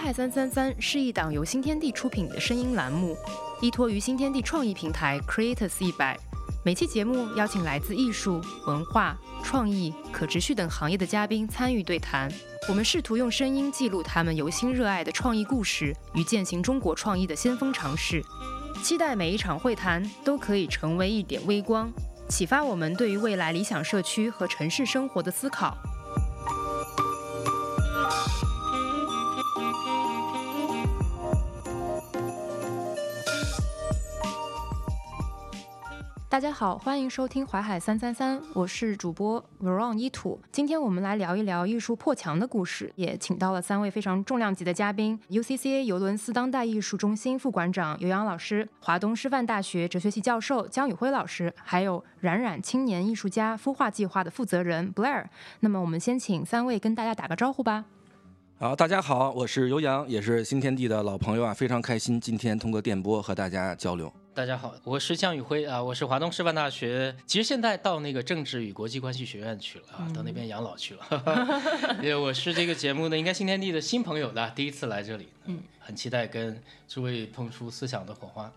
淮海三三三是一档由新天地出品的声音栏目，依托于新天地创意平台 Creators 一百。每期节目邀请来自艺术、文化、创意、可持续等行业的嘉宾参与对谈。我们试图用声音记录他们由心热爱的创意故事与践行中国创意的先锋尝试。期待每一场会谈都可以成为一点微光，启发我们对于未来理想社区和城市生活的思考。大家好，欢迎收听淮海三三三，我是主播 Veron 一土。今天我们来聊一聊艺术破墙的故事，也请到了三位非常重量级的嘉宾：UCCA 尤伦斯当代艺术中心副馆长尤洋老师，华东师范大学哲学系教授江宇辉老师，还有冉冉青年艺术家孵化计划的负责人 Blair。那么我们先请三位跟大家打个招呼吧。好，大家好，我是尤洋，也是新天地的老朋友啊，非常开心今天通过电波和大家交流。大家好，我是向宇辉啊，我是华东师范大学，其实现在到那个政治与国际关系学院去了啊，到那边养老去了。因为我是这个节目的应该新天地的新朋友的，第一次来这里，嗯，很期待跟诸位碰出思想的火花。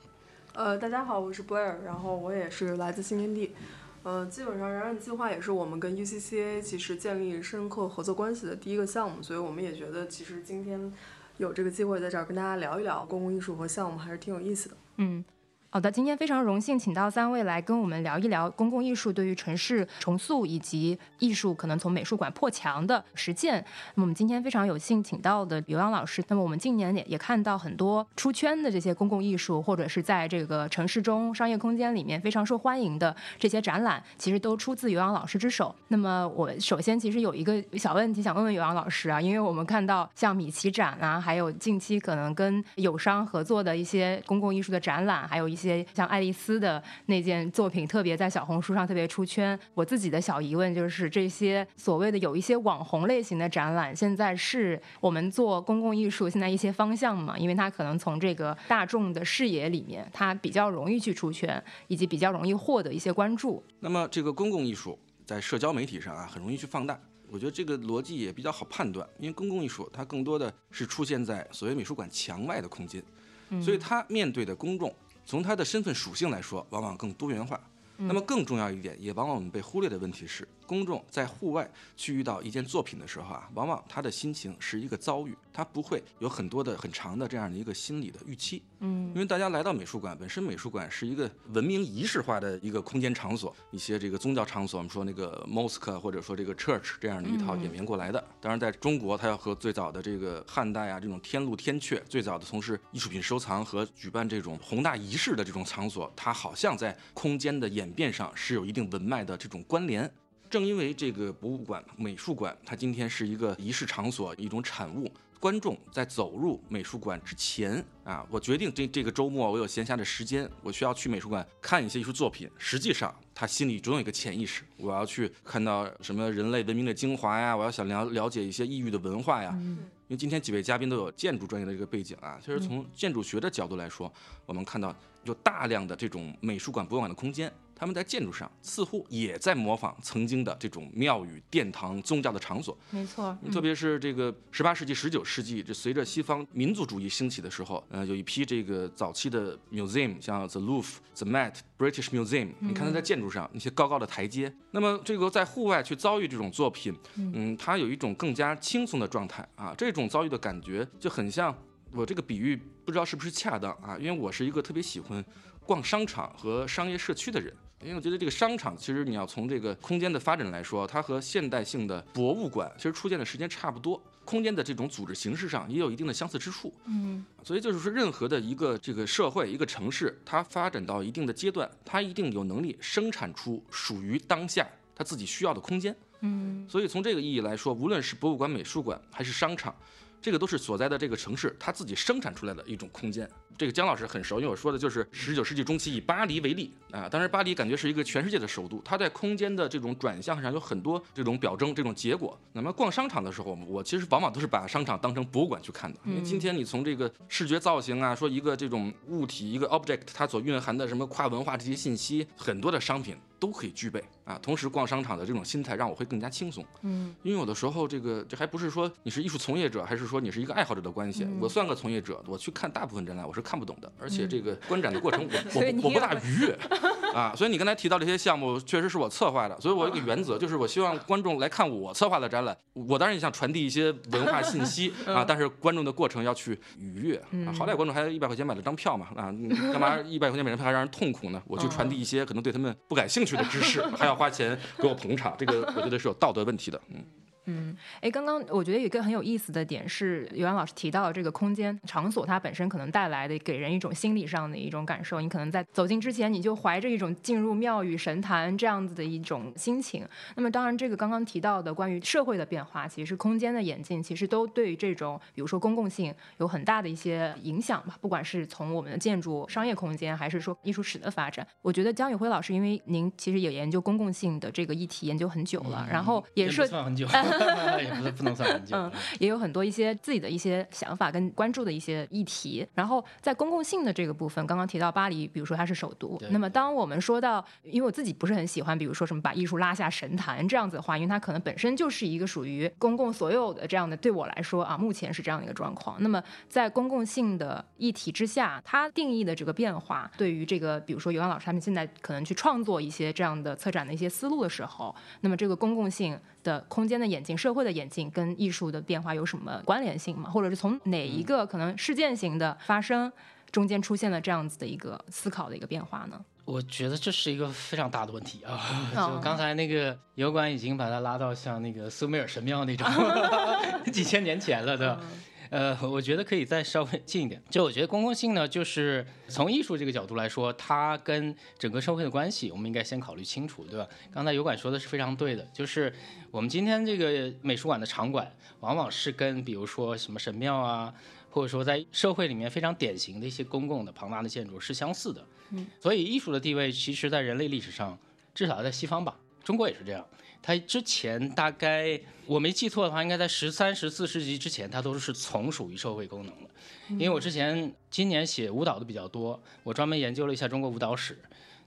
呃，大家好，我是 Blair，然后我也是来自新天地，呃，基本上冉冉计划也是我们跟 UCCA 其实建立深刻合作关系的第一个项目，所以我们也觉得其实今天有这个机会在这儿跟大家聊一聊公共艺术和项目，还是挺有意思的。嗯。好的，今天非常荣幸请到三位来跟我们聊一聊公共艺术对于城市重塑以及艺术可能从美术馆破墙的实践。那么我们今天非常有幸请到的刘洋老师。那么我们近年也也看到很多出圈的这些公共艺术，或者是在这个城市中商业空间里面非常受欢迎的这些展览，其实都出自刘洋老师之手。那么我首先其实有一个小问题想问问刘洋老师啊，因为我们看到像米奇展啊，还有近期可能跟友商合作的一些公共艺术的展览，还有一些。些像爱丽丝的那件作品，特别在小红书上特别出圈。我自己的小疑问就是，这些所谓的有一些网红类型的展览，现在是我们做公共艺术现在一些方向嘛？因为它可能从这个大众的视野里面，它比较容易去出圈，以及比较容易获得一些关注。那么，这个公共艺术在社交媒体上啊，很容易去放大。我觉得这个逻辑也比较好判断，因为公共艺术它更多的是出现在所谓美术馆墙外的空间，所以它面对的公众。从他的身份属性来说，往往更多元化。那么更重要一点，也往往我们被忽略的问题是，公众在户外去遇到一件作品的时候啊，往往他的心情是一个遭遇，他不会有很多的很长的这样的一个心理的预期。嗯，因为大家来到美术馆，本身美术馆是一个文明仪式化的一个空间场所，一些这个宗教场所，我们说那个 mosque 或者说这个 church 这样的一套演变过来的。当然，在中国，它要和最早的这个汉代啊这种天禄天阙，最早的从事艺术品收藏和举办这种宏大仪式的这种场所，它好像在空间的演变上是有一定文脉的这种关联。正因为这个博物馆、美术馆，它今天是一个仪式场所，一种产物。观众在走入美术馆之前啊，我决定这这个周末我有闲暇的时间，我需要去美术馆看一些艺术作品。实际上，他心里总有一个潜意识，我要去看到什么人类文明的精华呀，我要想了了解一些异域的文化呀。因为今天几位嘉宾都有建筑专业的这个背景啊，其实从建筑学的角度来说，我们看到有大量的这种美术馆、博物馆的空间。他们在建筑上似乎也在模仿曾经的这种庙宇、殿堂、宗教的场所。没错，特别是这个十八世纪、十九世纪，这随着西方民族主义兴起的时候，呃，有一批这个早期的 museum，像 The Louvre、The Met、British Museum，你看它在建筑上那些高高的台阶。那么这个在户外去遭遇这种作品，嗯，它有一种更加轻松的状态啊，这种遭遇的感觉就很像我这个比喻，不知道是不是恰当啊？因为我是一个特别喜欢逛商场和商业社区的人。因为我觉得这个商场，其实你要从这个空间的发展来说，它和现代性的博物馆其实出现的时间差不多，空间的这种组织形式上也有一定的相似之处。嗯，所以就是说，任何的一个这个社会、一个城市，它发展到一定的阶段，它一定有能力生产出属于当下它自己需要的空间。嗯，所以从这个意义来说，无论是博物馆、美术馆还是商场。这个都是所在的这个城市，它自己生产出来的一种空间。这个姜老师很熟，因为我说的就是十九世纪中期以巴黎为例啊。当时巴黎感觉是一个全世界的首都，它在空间的这种转向上有很多这种表征、这种结果。那么逛商场的时候，我其实往往都是把商场当成博物馆去看的，因为今天你从这个视觉造型啊，说一个这种物体、一个 object，它所蕴含的什么跨文化这些信息，很多的商品。都可以具备啊。同时，逛商场的这种心态让我会更加轻松。嗯，因为有的时候这个这还不是说你是艺术从业者，还是说你是一个爱好者的关系。我算个从业者，我去看大部分展览我是看不懂的，而且这个观展的过程我我 我不大愉悦啊。所以你刚才提到这些项目，确实是我策划的，所以我有一个原则，就是我希望观众来看我策划的展览，我当然也想传递一些文化信息 啊，但是观众的过程要去愉悦啊。好歹观众还一百块钱买了张票嘛啊，你干嘛一百块钱买张票还让人痛苦呢？我去传递一些可能对他们不感兴趣这个知识，还要花钱给我捧场，这个我觉得是有道德问题的。嗯。嗯，哎，刚刚我觉得有一个很有意思的点是，尤安老师提到这个空间场所，它本身可能带来的给人一种心理上的一种感受。你可能在走进之前，你就怀着一种进入庙宇神坛这样子的一种心情。那么，当然，这个刚刚提到的关于社会的变化，其实空间的演进，其实都对于这种，比如说公共性有很大的一些影响吧。不管是从我们的建筑、商业空间，还是说艺术史的发展，我觉得江宇辉老师，因为您其实也研究公共性的这个议题研究很久了，然后也是涉很久 也不是不能算很久。嗯，也有很多一些自己的一些想法跟关注的一些议题。然后在公共性的这个部分，刚刚提到巴黎，比如说它是首都。那么当我们说到，因为我自己不是很喜欢，比如说什么把艺术拉下神坛这样子的话，因为它可能本身就是一个属于公共所有的这样的。对我来说啊，目前是这样的一个状况。那么在公共性的议题之下，它定义的这个变化，对于这个比如说尤洋老师他们现在可能去创作一些这样的策展的一些思路的时候，那么这个公共性的空间的演进、社会的演进跟艺术的变化有什么关联性吗？或者是从哪一个可能事件型的发生中间出现了这样子的一个思考的一个变化呢？我觉得这是一个非常大的问题啊！就刚才那个油管已经把它拉到像那个苏美尔神庙那种 几千年前了的。呃，我觉得可以再稍微近一点。就我觉得公共性呢，就是从艺术这个角度来说，它跟整个社会的关系，我们应该先考虑清楚，对吧？刚才油管说的是非常对的，就是我们今天这个美术馆的场馆，往往是跟比如说什么神庙啊，或者说在社会里面非常典型的一些公共的庞大的建筑是相似的。嗯，所以艺术的地位，其实在人类历史上，至少在西方吧，中国也是这样。它之前大概我没记错的话，应该在十三、十四世纪之前，它都是从属于社会功能的。因为我之前今年写舞蹈的比较多，我专门研究了一下中国舞蹈史，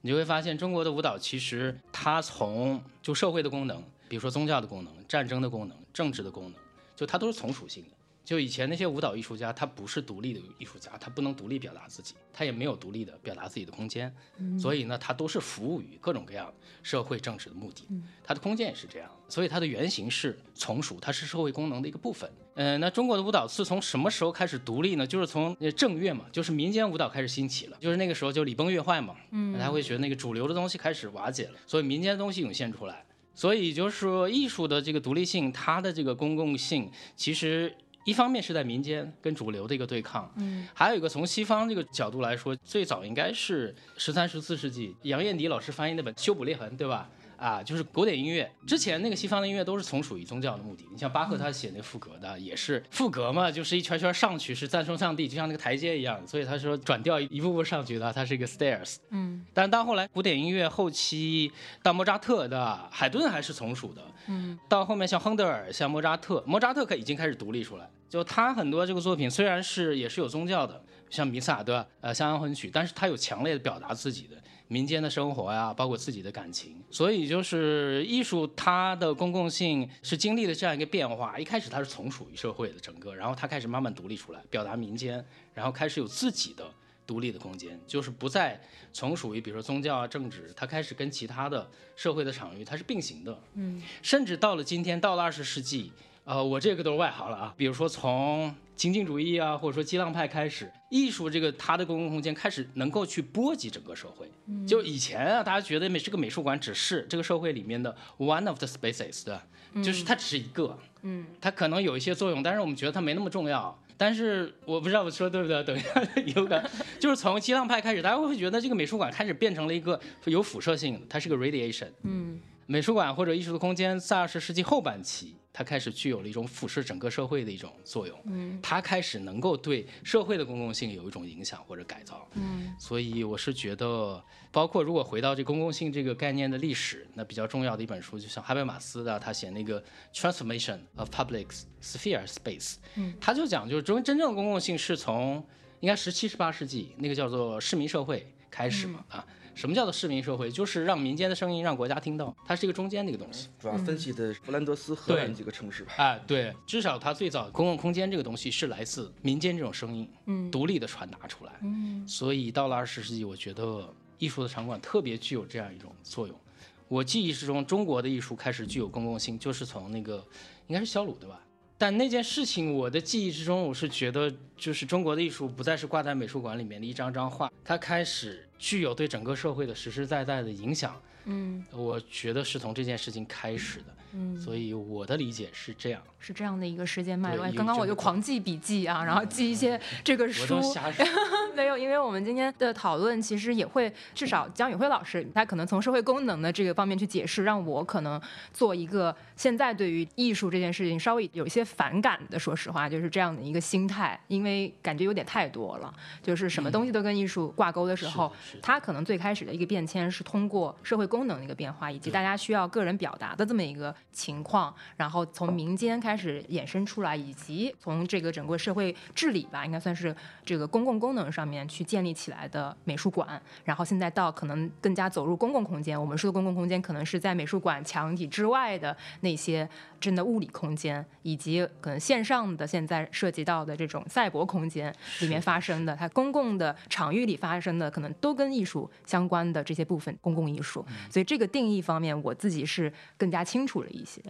你就会发现中国的舞蹈其实它从就社会的功能，比如说宗教的功能、战争的功能、政治的功能，就它都是从属性的。就以前那些舞蹈艺术家，他不是独立的艺术家，他不能独立表达自己，他也没有独立的表达自己的空间，所以呢，他都是服务于各种各样社会政治的目的。他的空间也是这样，所以它的原型是从属，它是社会功能的一个部分。嗯，那中国的舞蹈是从什么时候开始独立呢？就是从正乐嘛，就是民间舞蹈开始兴起了，就是那个时候就礼崩乐坏嘛，嗯，他会觉得那个主流的东西开始瓦解了，所以民间的东西涌现出来，所以就是说艺术的这个独立性，它的这个公共性，其实。一方面是在民间跟主流的一个对抗，嗯，还有一个从西方这个角度来说，最早应该是十三、十四世纪杨燕迪老师翻译那本《修补裂痕》，对吧？啊，就是古典音乐之前那个西方的音乐都是从属于宗教的目的。你像巴赫他写那赋格的也是赋格嘛，就是一圈圈上去是赞颂上帝，就像那个台阶一样。所以他说转调一步步上去的，它是一个 stairs。嗯，但是到后来古典音乐后期到莫扎特的海顿还是从属的。嗯，到后面像亨德尔、像莫扎特，莫扎特可已经开始独立出来。就他很多这个作品虽然是也是有宗教的，像弥撒对吧？呃，像安魂曲，但是他有强烈的表达自己的。民间的生活呀，包括自己的感情，所以就是艺术它的公共性是经历了这样一个变化。一开始它是从属于社会的整个，然后它开始慢慢独立出来，表达民间，然后开始有自己的独立的空间，就是不再从属于比如说宗教啊、政治，它开始跟其他的社会的场域它是并行的。嗯，甚至到了今天，到了二十世纪。呃，我这个都是外行了啊。比如说从情境主义啊，或者说激浪派开始，艺术这个它的公共空间开始能够去波及整个社会。就以前啊，大家觉得美这个美术馆只是这个社会里面的 one of the spaces，对吧？就是它只是一个，嗯，它可能有一些作用，但是我们觉得它没那么重要。但是我不知道我说对不对，等一下有感，就是从激浪派开始，大家会觉得这个美术馆开始变成了一个有辐射性的，它是个 radiation。嗯，美术馆或者艺术的空间在二十世纪后半期。它开始具有了一种俯视整个社会的一种作用，嗯，它开始能够对社会的公共性有一种影响或者改造，嗯，所以我是觉得，包括如果回到这公共性这个概念的历史，那比较重要的一本书，就像哈贝马斯的，他写那个 Transformation of Public Sphere Space，嗯，他就讲就是真真正的公共性是从应该十七十八世纪那个叫做市民社会开始嘛，啊。什么叫做市民社会？就是让民间的声音让国家听到，它是一个中间的一个东西。主要分析的弗兰德斯、荷兰几个城市吧。啊，对，至少它最早公共空间这个东西是来自民间这种声音，嗯独立的传达出来。嗯所以到了二十世纪，我觉得艺术的场馆特别具有这样一种作用。我记忆之中，中国的艺术开始具有公共性，就是从那个应该是肖鲁对吧？但那件事情，我的记忆之中，我是觉得，就是中国的艺术不再是挂在美术馆里面的一张张画，它开始具有对整个社会的实实在在的影响。嗯我觉得是从这件事情开始的，嗯，所以我的理解是这样。是这样的一个时间脉络。刚刚我就狂记笔记啊，然后记一些这个书。瞎。没有，因为我们今天的讨论其实也会，至少江宇辉老师他可能从社会功能的这个方面去解释，让我可能做一个现在对于艺术这件事情稍微有一些反感的，说实话，就是这样的一个心态，因为感觉有点太多了，就是什么东西都跟艺术挂钩的时候，是的是的它可能最开始的一个变迁是通过社会功能的一个变化，以及大家需要个人表达的这么一个情况，然后从民间开始衍生出来，以及从这个整个社会治理吧，应该算是这个公共功能上面去建立起来的美术馆，然后现在到可能更加走入公共空间。我们说的公共空间，可能是在美术馆墙体之外的那些真的物理空间，以及可能线上的现在涉及到的这种赛博空间里面发生的，它公共的场域里发生的，可能都跟艺术相关的这些部分公共艺术。所以这个定义方面，我自己是更加清楚了一些。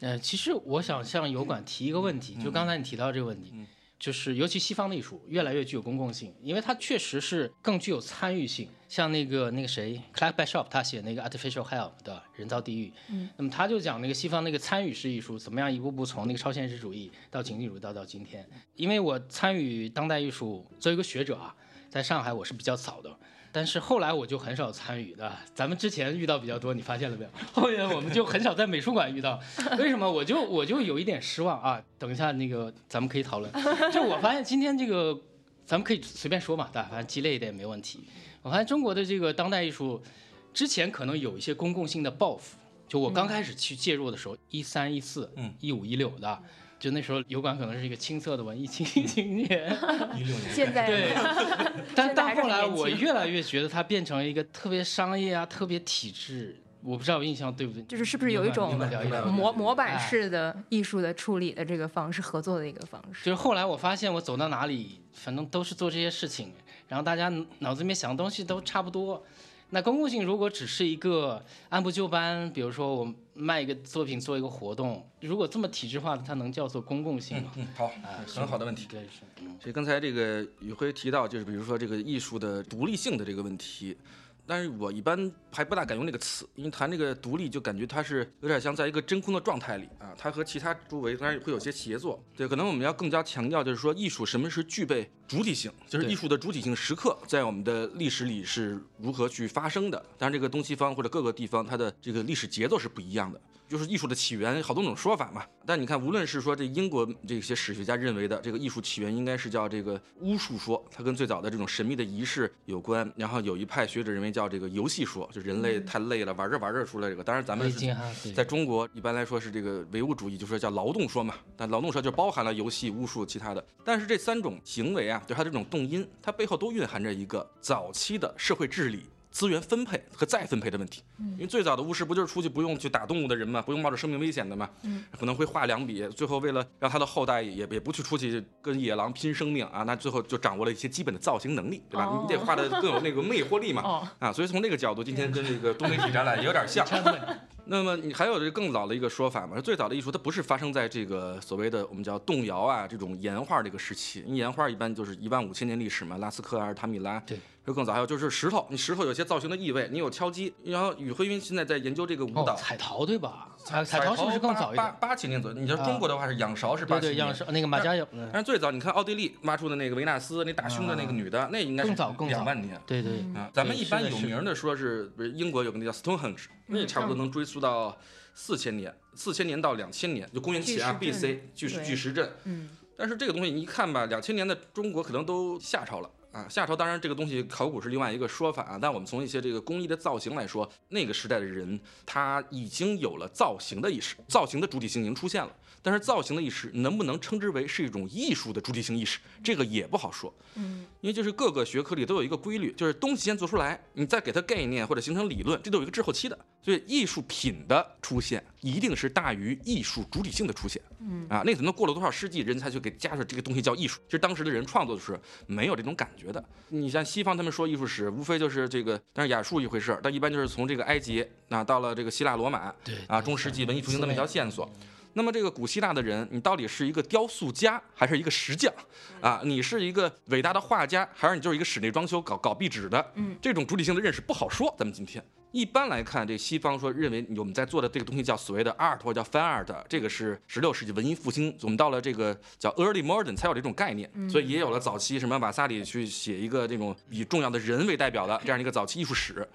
呃，其实我想向油管提一个问题，就刚才你提到这个问题，嗯就是尤其西方的艺术越来越具有公共性，因为它确实是更具有参与性。像那个那个谁，Clark Bishop 他写那个 Artificial Hell 的人造地狱，嗯，那么他就讲那个西方那个参与式艺术怎么样一步步从那个超现实主义到情境主义到到今天。因为我参与当代艺术，作为一个学者啊，在上海我是比较早的。但是后来我就很少参与的，咱们之前遇到比较多，你发现了没有？后面我们就很少在美术馆遇到，为什么？我就我就有一点失望啊。等一下那个咱们可以讨论。就我发现今天这个，咱们可以随便说嘛，对吧？反正激烈一点也没问题。我发现中国的这个当代艺术，之前可能有一些公共性的抱负。就我刚开始去介入的时候，一三一四，嗯，一五一六的，就那时候油管可能是一个青涩的文艺青青年。一六年，现在对，但现在还是很但后来我越来越觉得它变成了一个特别商业啊、特别体制，我不知道我印象对不对？就是是不是有一种模模板哎式的艺术的处理的这个方式，合作的一个方式。就是后来我发现我走到哪里，反正都是做这些事情，然后大家脑子里面想的东西都差不多。那公共性如果只是一个按部就班，比如说我卖一个作品做一个活动，如果这么体制化的，它能叫做公共性吗？嗯，好，啊，很好的问题。对，是，嗯，所以刚才这个宇辉提到，就是比如说这个艺术的独立性的这个问题，但是我一般还不大敢用这个词，因为谈这个独立就感觉它是有点像在一个真空的状态里啊，它和其他周围当然会有些协作。对，可能我们要更加强调就是说，艺术什么是具备主体性，就是艺术的主体性时刻在我们的历史里是如何去发生的。当然，这个东西方或者各个地方它的这个历史节奏是不一样的。就是艺术的起源，好多种说法嘛。但你看，无论是说这英国这些史学家认为的这个艺术起源应该是叫这个巫术说，它跟最早的这种神秘的仪式有关。然后有一派学者认为叫这个游戏说，就人类太累了，玩着玩着出来这个。当然咱们在中国一般来说是这个唯物主义，就说叫劳动说嘛。但劳动说就包含了游戏、巫术、其他的。但是这三种行为啊，就它这种动因，它背后都蕴含着一个早期的社会治理。资源分配和再分配的问题，因为最早的巫师不就是出去不用去打动物的人吗？不用冒着生命危险的吗？嗯，可能会画两笔，最后为了让他的后代也也不去出去跟野狼拼生命啊，那最后就掌握了一些基本的造型能力，对吧？哦你得画的更有那个魅惑力嘛。哦，啊，所以从那个角度，今天跟这个多媒体展览也有点像。那么你还有这更早的一个说法嘛？最早的艺术它不是发生在这个所谓的我们叫动摇啊这种岩画这个时期，因为岩画一般就是一万五千年历史嘛，拉斯科、阿尔塔米拉。对。就更早，还有就是石头，你石头有些造型的意味，你有敲击，然后宇辉云现在在研究这个舞蹈，哦，彩陶对吧？彩彩陶是不是更早一八点？八八七年左右？你说中国的话是仰韶是八对对，七年，样式那个马家有，嗯。但是最早你看奥地利挖出的那个维纳斯那大胸的那个女的，那应该是更早更早。两万年。对。对，啊，咱们一般有名的说是，比如英国有个那叫 Stonehenge，那也差不多能追溯到四千年，四千年到两千年，就公元前 BC 巨石巨石阵。嗯，但是这个东西你一看吧，两千年的中国可能都夏朝了，啊。夏朝当然这个东西考古是另外一个说法啊，但我们从一些这个工艺的造型来说，那个时代的人他已经有了造型的意识，造型的主体性已经出现了。但是造型的意识能不能称之为是一种艺术的主体性意识，这个也不好说。嗯，因为就是各个学科里都有一个规律，就是东西先做出来，你再给它概念或者形成理论，这都有一个滞后期的。所以艺术品的出现一定是大于艺术主体性的出现。嗯啊，那可能过了多少世纪，人才去给加上这个东西叫艺术。其实当时的人创作的时候没有这种感觉的。你像西方他们说艺术史，无非就是这个，但是雅术一回事儿，但一般就是从这个埃及啊到了这个希腊罗马，对啊中世纪文艺复兴这么一条线索。那么这个古希腊的人，你到底是一个雕塑家还是一个石匠啊？你是一个伟大的画家，还是你就是一个室内装修搞搞壁纸的？嗯，这种主体性的认识不好说。咱们今天一般来看，这西方说认为我们在做的这个东西叫所谓的 art 或者叫 fine art，这个是十六世纪文艺复兴，我们到了这个叫 early modern 才有这种概念，所以也有了早期什么瓦萨里去写一个这种以重要的人为代表的这样一个早期艺术史。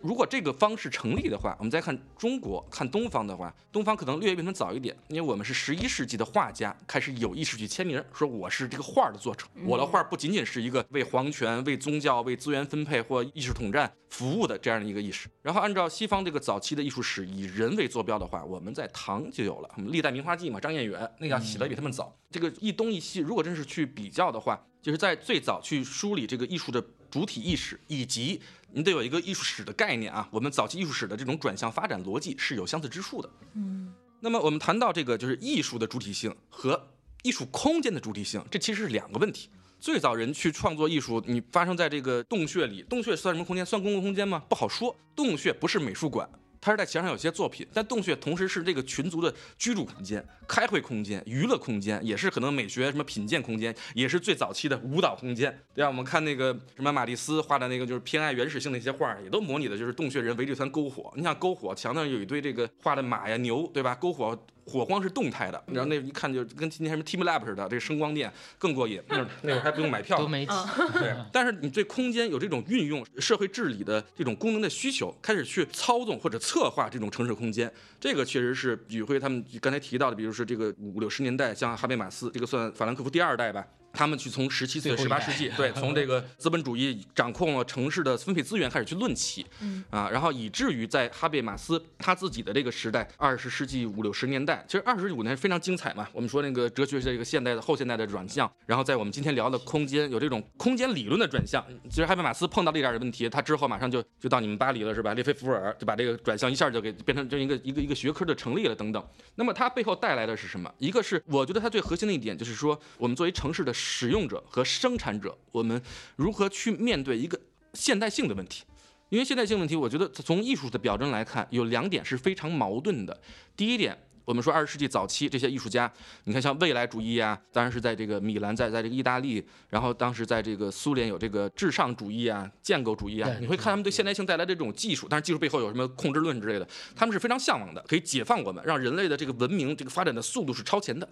如果这个方式成立的话，我们再看中国，看东方的话，东方可能略微比他们早一点，因为我们是十一世纪的画家开始有意识去签名，说我是这个画的作者，我的画不仅仅是一个为皇权、为宗教、为资源分配或意识统战服务的这样的一个意识。然后按照西方这个早期的艺术史以人为坐标的话，我们在唐就有了，我们历代名画记嘛，张彦远那个写的比他们早。这个一东一西，如果真是去比较的话，就是在最早去梳理这个艺术的主体意识，以及你得有一个艺术史的概念啊。我们早期艺术史的这种转向发展逻辑是有相似之处的。嗯，那么我们谈到这个就是艺术的主体性和艺术空间的主体性，这其实是两个问题。最早人去创作艺术，你发生在这个洞穴里，洞穴算什么空间？算公共空间吗？不好说。洞穴不是美术馆。它是在墙上有些作品，但洞穴同时是这个群族的居住空间、开会空间、娱乐空间，也是可能美学什么品鉴空间，也是最早期的舞蹈空间。对吧？我们看那个什么马蒂斯画的那个，就是偏爱原始性的一些画，也都模拟的就是洞穴人围着一团篝火。你想篝火，墙上有一堆这个画的马呀、牛，对吧？篝火火光是动态的，然后那一看就跟今天什么 Team Lab 似的，这个声光电更过瘾。那那会儿还不用买票，多媒体，对，但是你对空间有这种运用社会治理的这种功能的需求，开始去操纵或者策划这种城市空间，这个确实是宇辉他们刚才提到的，比如说这个五六十年代，像哈贝马斯，这个算法兰克福第二代吧。他们去从十七岁、十八世纪，对，从这个资本主义掌控了城市的分配资源开始去论起，嗯啊，然后以至于在哈贝马斯他自己的这个时代，二十世纪五六十年代，其实二十五年非常精彩嘛。我们说那个哲学是这个现代的后现代的转向，然后在我们今天聊的空间有这种空间理论的转向。其实哈贝马斯碰到了一点问题，他之后马上就就到你们巴黎了，是吧？列菲伏尔就把这个转向一下就给变成这一个一个一个学科的成立了等等。那么它背后带来的是什么？一个是我觉得它最核心的一点就是说，我们作为城市的使用者和生产者，我们如何去面对一个现代性的问题？因为现代性问题，我觉得从艺术的表征来看，有两点是非常矛盾的。第一点，我们说二十世纪早期这些艺术家，你看像未来主义啊，当然是在这个米兰，在在这个意大利，然后当时在这个苏联有这个至上主义啊、建构主义啊，你会看他们对现代性带来的这种技术，但是技术背后有什么控制论之类的，他们是非常向往的，可以解放我们，让人类的这个文明这个发展的速度是超前的。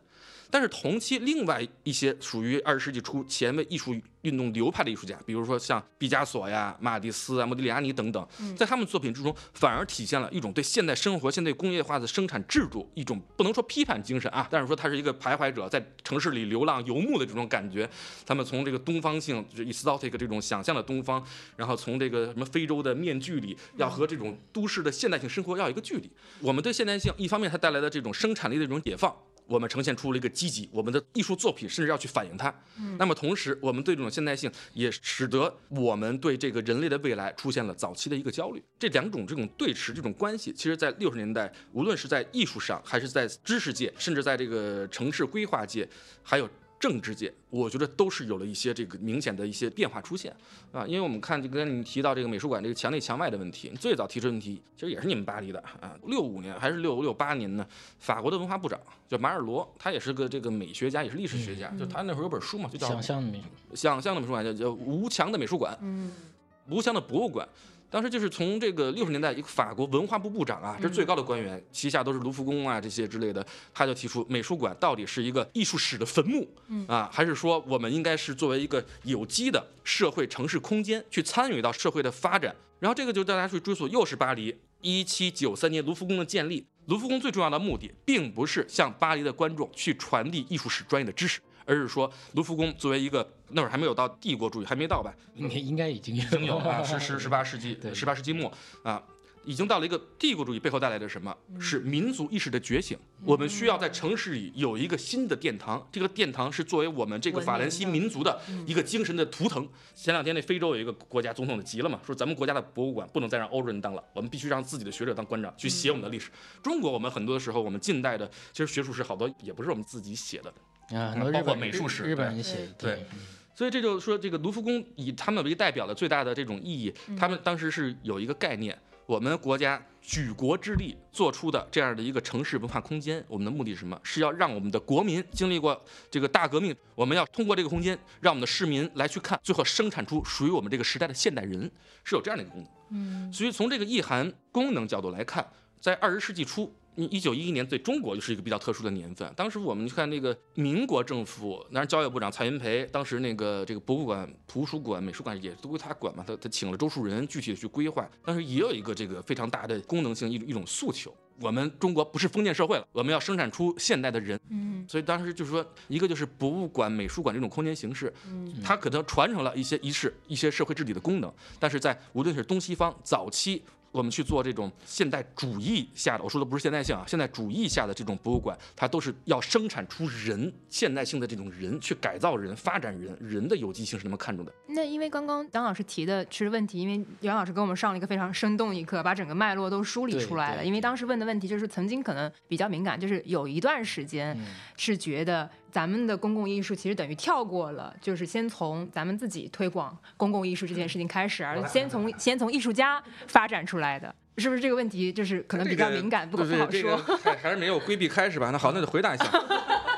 但是同期另外一些属于二十世纪初前卫艺术运动流派的艺术家，比如说像毕加索呀、马蒂斯啊、莫迪利亚尼等等，在他们作品之中反而体现了一种对现代生活、现代工业化的生产制度一种不能说批判精神啊，但是说他是一个徘徊者，在城市里流浪游牧的这种感觉。他们从这个东方性，就是 exotic 这种想象的东方，然后从这个什么非洲的面具里，要和这种都市的现代性生活要一个距离。我们对现代性，一方面它带来的这种生产力的一种解放。我们呈现出了一个积极，我们的艺术作品甚至要去反映它。那么同时，我们对这种现代性也使得我们对这个人类的未来出现了早期的一个焦虑。这两种这种对持这种关系，其实在六十年代，无论是在艺术上，还是在知识界，甚至在这个城市规划界，还有。政治界，我觉得都是有了一些这个明显的一些变化出现啊，因为我们看就跟你提到这个美术馆这个墙内墙外的问题，最早提出问题其实也是你们巴黎的啊，六五年还是六六八年呢？法国的文化部长叫马尔罗，他也是个这个美学家，也是历史学家，就他那会儿有本书嘛，就叫想象的美术，想象的美术馆，叫叫吴强的美术馆，嗯吴强的博物馆。当时就是从这个六十年代，一个法国文化部部长啊，这是最高的官员，旗下都是卢浮宫啊这些之类的，他就提出美术馆到底是一个艺术史的坟墓，啊，还是说我们应该是作为一个有机的社会城市空间去参与到社会的发展？然后这个就大家去追溯，又是巴黎一七九三年卢浮宫的建立。卢浮宫最重要的目的，并不是向巴黎的观众去传递艺术史专业的知识。而是说卢浮宫作为一个那会儿还没有到帝国主义，还没到吧？应该应该已经已经有啊，十十十八世纪，对十八世纪末啊。已经到了一个帝国主义背后带来的什么？是民族意识的觉醒。我们需要在城市里有一个新的殿堂，这个殿堂是作为我们这个法兰西民族的一个精神的图腾。前两天那非洲有一个国家总统的急了嘛，说咱们国家的博物馆不能再让欧洲人当了，我们必须让自己的学者当馆长去写我们的历史。中国我们很多的时候，我们近代的其实学术史好多也不是我们自己写的，啊，包括美术史日本人写的，对所以这就是说，这个卢浮宫以他们为代表的最大的这种意义，他们当时是有一个概念，我们国家举国之力做出的这样的一个城市文化空间，我们的目的是什么？是要让我们的国民经历过这个大革命，我们要通过这个空间，让我们的市民来去看，最后生产出属于我们这个时代的现代人，是有这样的一个功能。嗯，所以从这个意涵功能角度来看，在二十世纪初，一九一一年对中国就是一个比较特殊的年份。当时我们看那个民国政府，当然教育部长蔡元培，当时那个这个博物馆、图书馆、美术馆也都归他管嘛，他他请了周树人具体的去规划。当时也有一个这个非常大的功能性一种一种诉求。我们中国不是封建社会了，我们要生产出现代的人。嗯，所以当时就是说，一个就是博物馆、美术馆这种空间形式，嗯它可能传承了一些仪式、一些社会治理的功能，但是在无论是东西方早期。我们去做这种现代主义下的，我说的不是现代性啊，现代主义下的这种博物馆，它都是要生产出人现代性的这种人，去改造人、发展人，人的有机性是那么看重的。那因为刚刚杨老师提的其实问题，因为杨老师给我们上了一个非常生动一课，把整个脉络都梳理出来了。因为当时问的问题就是曾经可能比较敏感，就是有一段时间是觉得咱们的公共艺术其实等于跳过了，就是先从咱们自己推广公共艺术这件事情开始，而先从先从艺术家发展出来的。是不是这个问题就是可能比较敏感，不好说？这个还还是没有规避开是吧？那好，那就回答一下。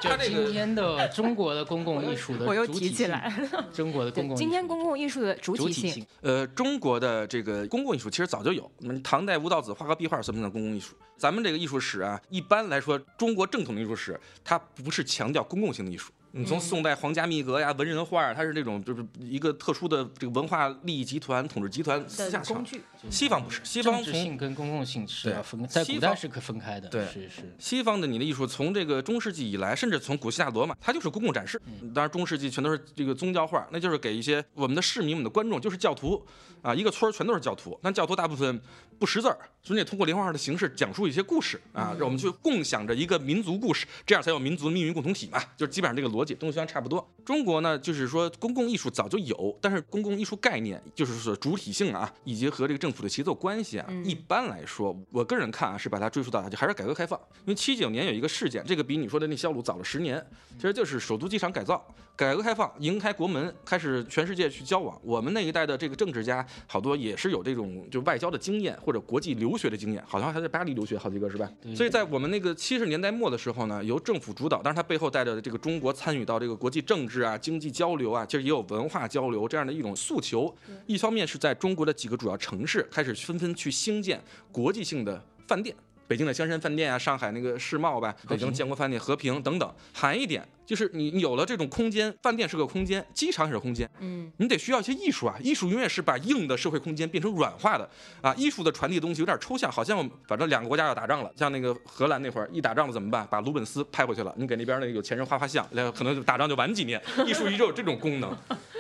就今天的中国的公共艺术的我又主体提起性来了。中国的公共今天公共艺术的主体性，呃，中国的这个公共艺术其实早就有，我们唐代吴道子画个壁画算不算公共艺术？咱们这个艺术史啊，一般来说，中国正统的艺术史，它不是强调公共性的艺术。你从宋代皇家秘阁呀、文人画儿，它是那种就是一个特殊的这个文化利益集团、统治集团私下工具，西方不是，西方从性跟公共性是要分，在西方古代是可分开的，对是是。西方的你的艺术，从这个中世纪以来，甚至从古希腊罗马，它就是公共展示。当然，中世纪全都是这个宗教画，那就是给一些我们的市民、我们的观众，就是教徒啊，一个村儿全都是教徒。但教徒大部分不识字儿，所以通过连环画的形式讲述一些故事啊，让我们去共享着一个民族故事，这样才有民族的命运共同体嘛。就是基本上这个逻辑，东西方差不多。中国呢，就是说公共艺术早就有，但是公共艺术概念就是说主体性啊，以及和这个政府的协作关系啊，一般来说，我个人看啊，是把它追溯到就还是改革开放，因为七九年有一个事件，这个比你说的那肖鲁早了十年，其实就是首都机场改造。改革开放，迎开国门，开始全世界去交往。我们那一代的这个政治家，好多也是有这种就外交的经验或者国际留学的经验，好像还在巴黎留学好几个是吧？所以在我们那个七十年代末的时候呢，由政府主导，但是它背后带着这个中国参与到这个国际政治啊、经济交流啊，其实也有文化交流这样的一种诉求。一方面是在中国的几个主要城市开始纷纷去兴建国际性的饭店。北京的香山饭店啊，上海那个世贸吧，北京建国饭店、和平等等。含一点就是你你有了这种空间，饭店是个空间，机场也是空间，嗯，你得需要一些艺术啊，艺术永远是把硬的社会空间变成软化的啊。艺术的传递的东西有点抽象，好像反正两个国家要打仗了，像那个荷兰那会儿一打仗了怎么办？把鲁本斯拍回去了，你给那边那个有钱人画画像，那可能就打仗就晚几年。艺术一就有这种功能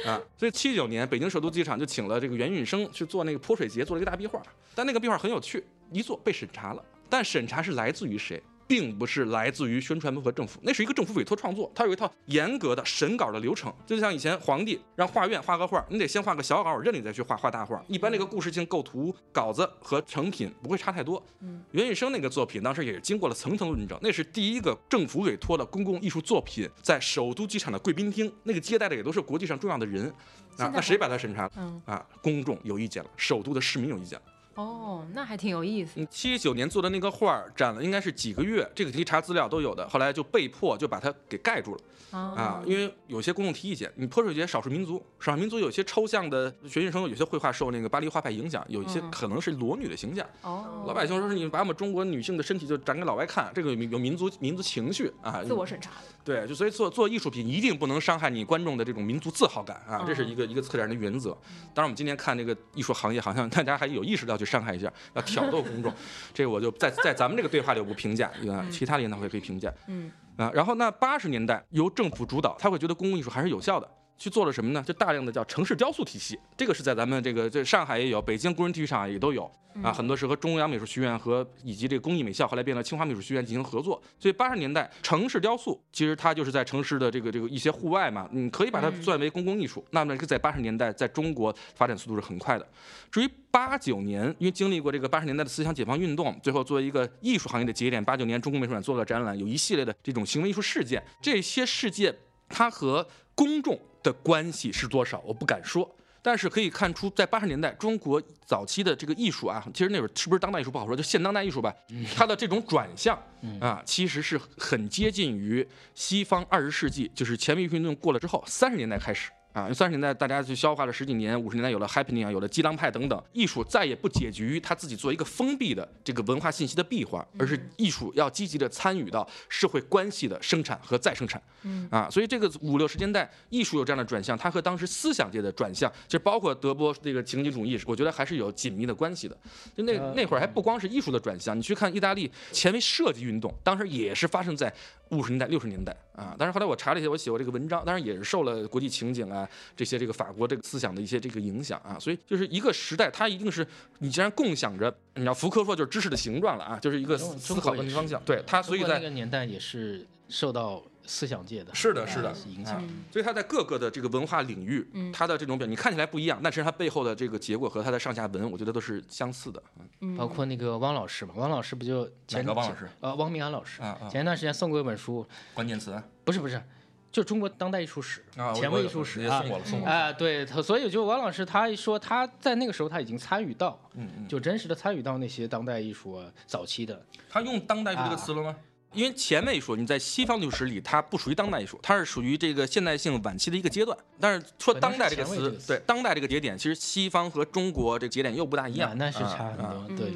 啊。所以七九年北京首都机场就请了这个袁运生去做那个泼水节，做了一个大壁画，但那个壁画很有趣，一做被审查了。但审查是来自于谁？并不是来自于宣传部和政府，那是一个政府委托创作，它有一套严格的审稿的流程。就像以前皇帝让画院画个画，你得先画个小稿，我认你再去画画大画。一般这个故事性构图稿子和成品不会差太多。嗯，袁雨生那个作品当时也是经过了层层论证，那是第一个政府委托的公共艺术作品，在首都机场的贵宾厅，那个接待的也都是国际上重要的人啊。那谁把它审查了？嗯啊，公众有意见了，首都的市民有意见了。哦，那还挺有意思。嗯，七九年做的那个画儿展了，应该是几个月，这个可以查资料都有的。后来就被迫就把它给盖住了啊啊，因为有些公众提意见，你泼水节少数民族，少数民族有些抽象的学运生，有些绘画受那个巴黎画派影响，有一些嗯可能是裸女的形象。哦，老百姓说是你把我们中国女性的身体就展给老外看，这个有民族民族情绪啊，自我审查。对，就所以做做艺术品一定不能伤害你观众的这种民族自豪感啊，这是一个一个策展的原则。当然，我们今天看这个艺术行业，好像大家还有意识到伤害一下，要挑逗公众。这个我就在在咱们这个对话里我不评价，啊，其他的研讨会可以评价。嗯啊，然后那八十年代由政府主导，他会觉得公共艺术还是有效的。去做了什么呢？就大量的叫城市雕塑体系，这个是在咱们这个这上海也有，北京工人体育场也都有啊，很多是和中央美术学院和以及这个工艺美校，后来变了清华美术学院进行合作。所以八十年代城市雕塑其实它就是在城市的这个这个一些户外嘛，你可以把它算为公共艺术。那么在八十年代在中国发展速度是很快的。至于八九年，因为经历过这个八十年代的思想解放运动，最后作为一个艺术行业的节点，八九年中国美术馆做了展览，有一系列的这种行为艺术事件，这些事件它和公众。的关系是多少？我不敢说，但是可以看出，在八十年代中国早期的这个艺术啊，其实那会儿是不是当代艺术不好说，就现当代艺术吧，它的这种转向啊，其实是很接近于西方二十世纪，就是前卫运动过了之后，三十年代开始。啊，三十年代大家去消化了十几年，五十年代有了 happening 啊，有了激浪派等等，艺术再也不解决于他自己做一个封闭的这个文化信息的闭环，而是艺术要积极的参与到社会关系的生产和再生产。嗯啊，所以这个五六十年代艺术有这样的转向，它和当时思想界的转向，就包括德波这个情景主义，我觉得还是有紧密的关系的。就那那会儿还不光是艺术的转向，你去看意大利前卫设计运动，当时也是发生在。五十年代、六十年代啊，但是后来我查了一下，我写过这个文章，当然也是受了国际情景啊这些这个法国这个思想的一些这个影响啊，所以就是一个时代，它一定是你既然共享着，你要福柯说就是知识的形状了啊，就是一个思考问题方向，对它，所以在那个年代也是受到。思想界的是的，是的，影响。所以他在各个的这个文化领域，他的这种表，你看起来不一样，但是他背后的这个结果和他的上下文，我觉得都是相似的。嗯，包括那个汪老师嘛，汪老师不就前个汪老师？呃，汪明安老师。前一段时间送过一本书，关键词？不是不是，就中国当代艺术史、前卫艺术史啊。送过了，送过了。哎，对，所以就汪老师他说他在那个时候他已经参与到，嗯嗯，就真实的参与到那些当代艺术早期的。他用当代这个词了吗？因为前卫艺术，你在西方艺术史里，它不属于当代艺术，它是属于这个现代性晚期的一个阶段。但是说当代这个词，对当代这个节点，其实西方和中国这个节点又不大一样，那是差很多，对。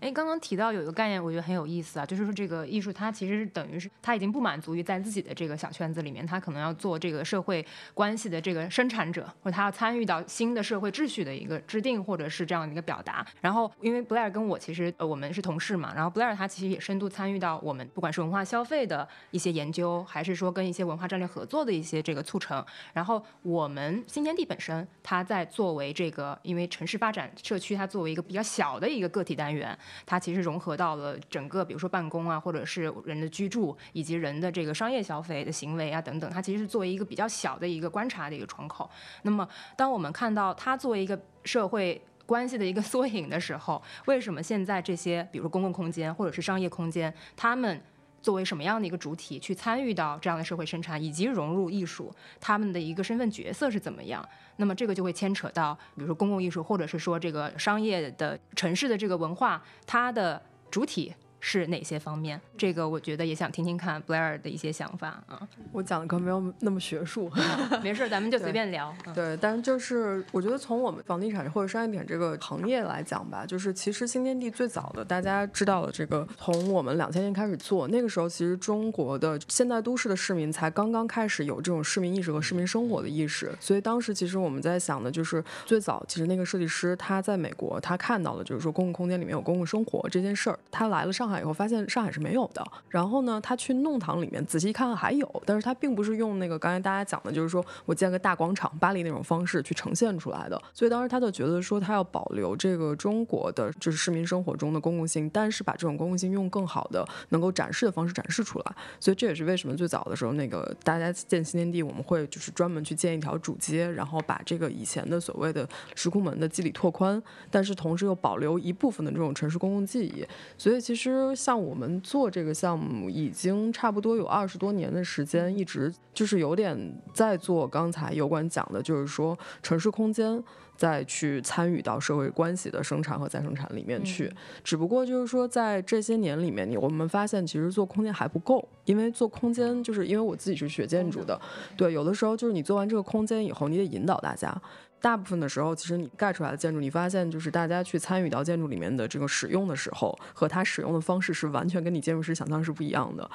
哎，刚刚提到有一个概念，我觉得很有意思啊，就是说这个艺术它其实是等于是它已经不满足于在自己的这个小圈子里面，它可能要做这个社会关系的这个生产者，或者它要参与到新的社会秩序的一个制定，或者是这样的一个表达。然后，因为布莱尔跟我其实呃我们是同事嘛，然后布莱尔他其实也深度参与到我们不管是文化消费的一些研究，还是说跟一些文化战略合作的一些这个促成。然后我们新天地本身，它在作为这个因为城市发展社区，它作为一个比较小的一个个体单元，它其实融合。到了整个，比如说办公啊，或者是人的居住，以及人的这个商业消费的行为啊等等，它其实是作为一个比较小的一个观察的一个窗口。那么，当我们看到它作为一个社会关系的一个 缩影的时候，为什么现在这些，比如说公共空间或者是商业空间，他们？作为什么样的一个主体去参与到这样的社会生产，以及融入艺术，他们的一个身份角色是怎么样？那么这个就会牵扯到，比如说公共艺术，或者是说这个商业的城市的这个文化，它的主体。是哪些方面？这个我觉得也想听听看 Blair 的一些想法啊。我讲的可能没有那么学术，没事，咱们就随便聊。对，但是就是我觉得从我们房地产或者商业品这个行业来讲吧，就是其实新天地最早的大家知道的这个，从我们两千年开始做，那个时候其实中国的现代都市的市民才刚刚开始有这种市民意识和市民生活的意识，所以当时其实我们在想的就是最早其实那个设计师他在美国他看到了就是说公共空间里面有公共生活这件事儿，他来了上。上海以后发现上海是没有的，然后呢，他去弄堂里面仔细看看还有，但是他并不是用那个刚才大家讲的，就是说我建个大广场，巴黎那种方式去呈现出来的。所以当时他就觉得说他要保留这个中国的就是市民生活中的公共性，但是把这种公共性用更好的能够展示的方式展示出来。所以这也是为什么最早的时候那个大家建新天地，我们会就是专门去建一条主街，然后把这个以前的所谓的石库门的肌理拓宽，但是同时又保留一部分的这种城市公共记忆。所以其实。像我们做这个项目已经差不多有二十多年的时间，一直就是有点在做刚才有管讲的，就是说城市空间再去参与到社会关系的生产和再生产里面去。只不过就是说在这些年里面，你我们发现其实做空间还不够，因为做空间就是因为我自己是学建筑的，对，有的时候就是你做完这个空间以后，你得引导大家。大部分的时候，其实你盖出来的建筑，你发现就是大家去参与到建筑里面的这个使用的时候，和它使用的方式是完全跟你建筑师想象是不一样的。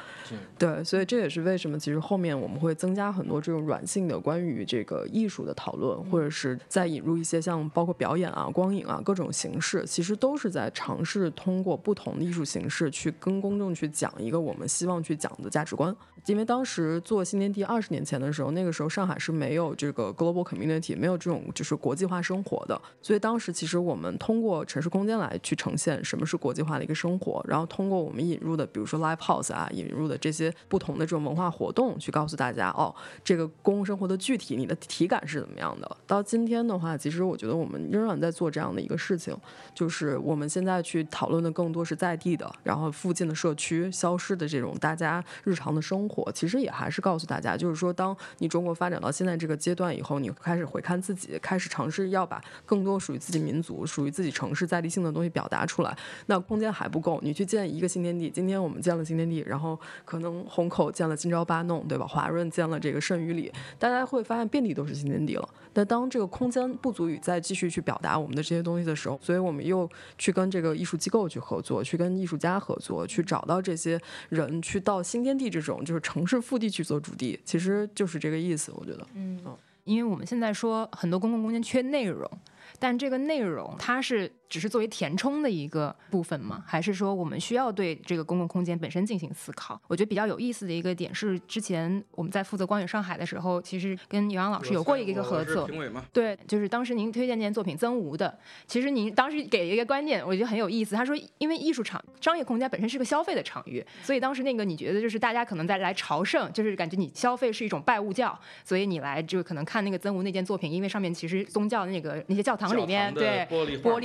对，所以这也是为什么其实后面我们会增加很多这种软性的关于这个艺术的讨论，或者是再引入一些像包括表演啊、光影啊各种形式，其实都是在尝试通过不同的艺术形式去跟公众去讲一个我们希望去讲的价值观。因为当时做新天地二十年前的时候，那个时候上海是没有这个 global community，没有这种就是国际化生活的，所以当时其实我们通过城市空间来去呈现什么是国际化的一个生活，然后通过我们引入的比如说 live house 啊，引入的这些不同的这种文化活动，去告诉大家哦，这个公共生活的具体你的体感是怎么样的。到今天的话，其实我觉得我们仍然在做这样的一个事情，就是我们现在去讨论的更多是在地的，然后附近的社区消失的这种大家日常的生活，其实也还是告诉大家，就是说，当你中国发展到现在这个阶段以后，你开始回看自己，开始尝试要把更多属于自己民族、属于自己城市在地性的东西表达出来。那空间还不够，你去建一个新天地，今天我们建了新天地，然后可能虹口建了金朝八弄，对吧？华润建了这个圣宇里，大家会发现遍地都是新天地了。那当这个空间不足以再继续去表达我们的这些东西的时候，所以我们又去跟这个艺术机构去合作，去跟艺术家合作，去找到这些人，去到新天地这种就是城市腹地去做主地，其实就是这个意思，我觉得。嗯，因为我们现在说很多公共空间缺内容，但这个内容它是。只是作为填充的一个部分吗？还是说我们需要对这个公共空间本身进行思考？我觉得比较有意思的一个点是，之前我们在负责光影上海的时候，其实跟牛洋老师有过一个合作。评委吗？对，就是当时您推荐那件作品《曾吴》的，其实您当时给一个观点，我觉得很有意思。他说，因为艺术场、商业空间本身是个消费的场域，所以当时那个你觉得就是大家可能在来朝圣，就是感觉你消费是一种拜物教，所以你来就可能看那个曾吴那件作品，因为上面其实宗教那个那些教堂里面对玻璃玻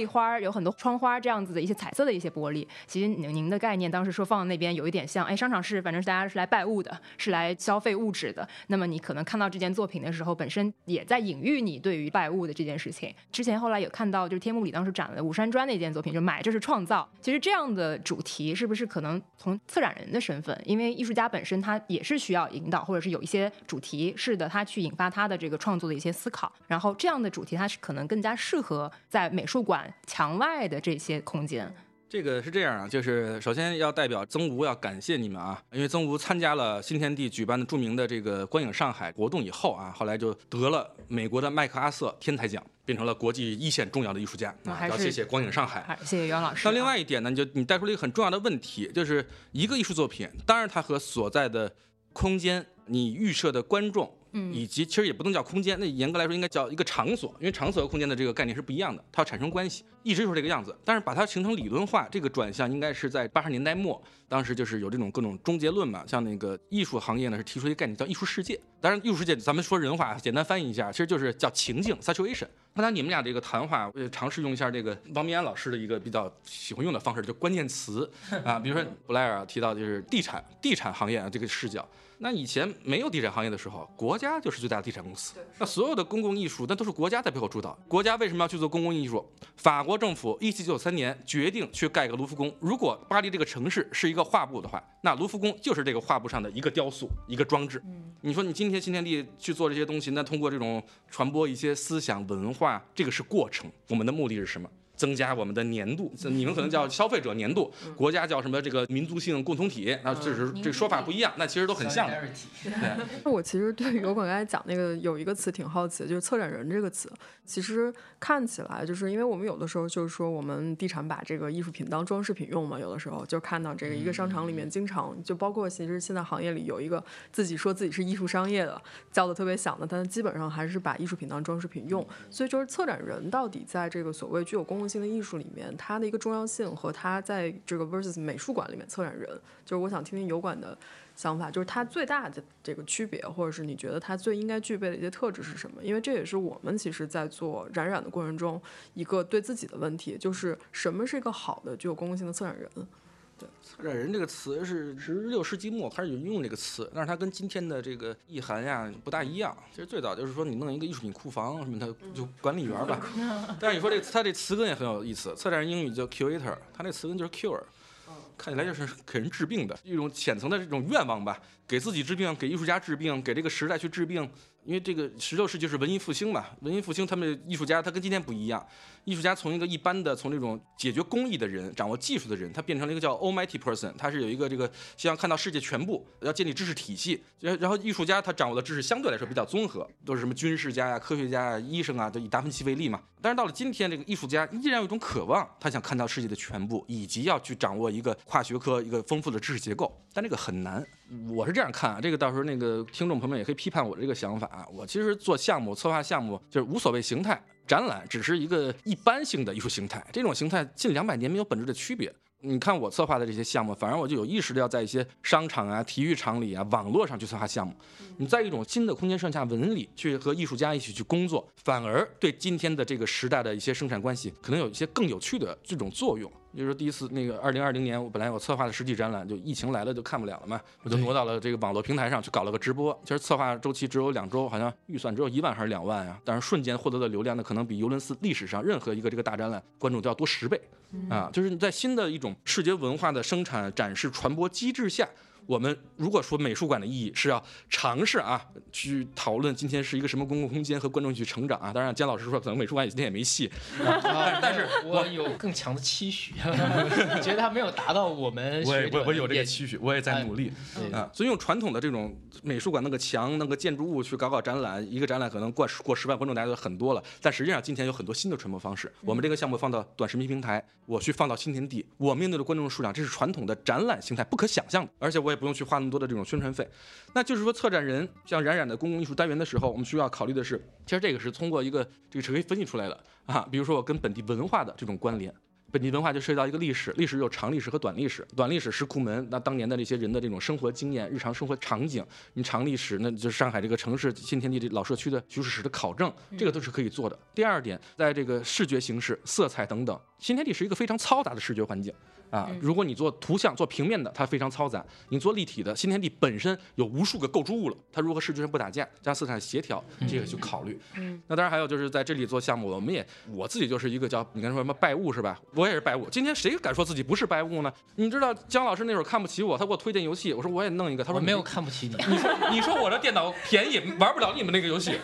有很多窗花。这样子的一些彩色的一些玻璃，其实您您的概念当时说放在那边有一点像，哎，商场是反正是大家是来拜物的，是来消费物质的。那么你可能看到这件作品的时候，本身也在隐喻你对于拜物的这件事情。之前后来有看到，就是天幕里当时展了武山砖那件作品，就买这是创造。其实这样的主题是不是可能从策展人的身份，因为艺术家本身他也是需要引导，或者是有一些主题是的，他去引发他的这个创作的一些思考。然后这样的主题，它是可能更加适合在美术馆墙外的这些。空间，这个是这样啊，就是首先要代表曾吴要感谢你们啊，因为曾吴参加了新天地举办的著名的这个观影上海活动以后啊，后来就得了美国的麦克阿瑟天才奖，变成了国际一线重要的艺术家啊。要谢谢光影上海，谢谢袁老师。那另外一点呢，就你带出了一个很重要的问题，就是一个艺术作品，当然它和所在的空间，你预设的观众。嗯，以及其实也不能叫空间，那严格来说应该叫一个场所，因为场所和空间的这个概念是不一样的，它要产生关系，一直就是这个样子。但是把它形成理论化，这个转向应该是在八十年代末，当时就是有这种各种终结论嘛，像那个艺术行业呢是提出一个概念叫艺术世界。当然，艺术世界咱们说人话，简单翻译一下，其实就是叫情境 situation。刚才你们俩这个谈话，我尝试用一下这个王明安老师的一个比较喜欢用的方式，就关键词 啊，比如说布莱尔提到就是地产，地产行业啊这个视角。那以前没有地产行业的时候，国家就是最大的地产公司。那所有的公共艺术，那都是国家在背后主导。国家为什么要去做公共艺术？法国政府一七九三年决定去盖个卢浮宫。如果巴黎这个城市是一个画布的话，那卢浮宫就是这个画布上的一个雕塑、一个装置。你说你今天新天地去做这些东西，那通过这种传播一些思想文化，这个是过程。我们的目的是什么？增加我们的年度，你们可能叫消费者年度，国家叫什么？这个民族性共同体，那这是这说法不一样，那其实都很像。那我其实对于油管刚才讲那个有一个词挺好奇的，就是策展人这个词。其实看起来就是因为我们有的时候就是说我们地产把这个艺术品当装饰品用嘛，有的时候就看到这个一个商场里面经常就包括其实现在行业里有一个自己说自己是艺术商业的，叫的特别响的，但基本上还是把艺术品当装饰品用。所以就是策展人到底在这个所谓具有公共性的艺术里面，它的一个重要性和它在这个 versus 美术馆里面策展人，就是我想听听油管的想法，就是它最大的这个区别，或者是你觉得它最应该具备的一些特质是什么？因为这也是我们其实在做冉冉的过程中一个对自己的问题，就是什么是一个好的具有公共性的策展人？对，策展人这个词是十六世纪末开始用这个词，但是它跟今天的这个意涵呀不大一样。其实最早就是说你弄一个艺术品库房什么，的就管理员吧。但是你说这它这词根也很有意思，策展人英语叫 curator，它那词根就是 cure，看起来就是给人治病的一种浅层的这种愿望吧，给自己治病，给艺术家治病，给这个时代去治病。因为这个十六世纪是文艺复兴嘛，文艺复兴他们艺术家他跟今天不一样，艺术家从一个一般的从这种解决工艺的人、掌握技术的人，他变成了一个叫 Almighty person，他是有一个这个希望看到世界全部，要建立知识体系。然然后艺术家他掌握的知识相对来说比较综合，都是什么军事家呀、科学家呀、医生啊，都以达芬奇为例嘛。但是到了今天，这个艺术家依然有一种渴望，他想看到世界的全部，以及要去掌握一个跨学科、一个丰富的知识结构。但这个很难，我是这样看啊。这个到时候那个听众朋友们也可以批判我的这个想法啊。我其实做项目、策划项目就是无所谓形态，展览只是一个一般性的艺术形态，这种形态近两百年没有本质的区别。你看我策划的这些项目，反而我就有意识的要在一些商场啊、体育场里啊、网络上去策划项目。你在一种新的空间上下纹理去和艺术家一起去工作，反而对今天的这个时代的一些生产关系可能有一些更有趣的这种作用。比如说第一次那个二零二零年，我本来我策划的实体展览，就疫情来了就看不了了嘛，我就挪到了这个网络平台上去搞了个直播。其实策划周期只有两周，好像预算只有一万还是两万呀？但是瞬间获得的流量呢，可能比尤伦斯历史上任何一个这个大展览观众都要多十倍啊！就是你在新的一种视觉文化的生产、展示、传播机制下。我们如果说美术馆的意义是要尝试啊，去讨论今天是一个什么公共空间和观众去成长啊。当然，姜老师说可能美术馆今天也没戏，但是我有更强的期许，觉得他没有达到我们。我也我我有这个期许，我也在努力啊。所以用传统的这种美术馆那个墙、那个建筑物去搞搞展览，一个展览可能过十过十万观众大家都很多了。但实际上今天有很多新的传播方式。我们这个项目放到短视频平台，我去放到新天地，我面对的观众数量，这是传统的展览形态不可想象的，而且我也。不用去花那么多的这种宣传费，那就是说，策展人像冉冉的公共艺术单元的时候，我们需要考虑的是，其实这个是通过一个这个是可以分析出来的啊，比如说我跟本地文化的这种关联，本地文化就涉及到一个历史，历史有长历史和短历史，短历史石库门，那当年的这些人的这种生活经验、日常生活场景，你长历史，那就是上海这个城市新天地这老社区的居住史的考证，这个都是可以做的。第二点，在这个视觉形式、色彩等等，新天地是一个非常嘈杂的视觉环境。啊，如果你做图像、做平面的，它非常嘈杂；你做立体的，新天地本身有无数个构筑物了，它如何视觉上不打架，加色彩协调，这个去考虑。嗯，那当然还有就是在这里做项目，我们也我自己就是一个叫你刚才说什么拜物是吧？我也是拜物。今天谁敢说自己不是拜物呢？你知道姜老师那会儿看不起我，他给我推荐游戏，我说我也弄一个，他说没有看不起你。你说你说我这电脑便宜，玩不了你们那个游戏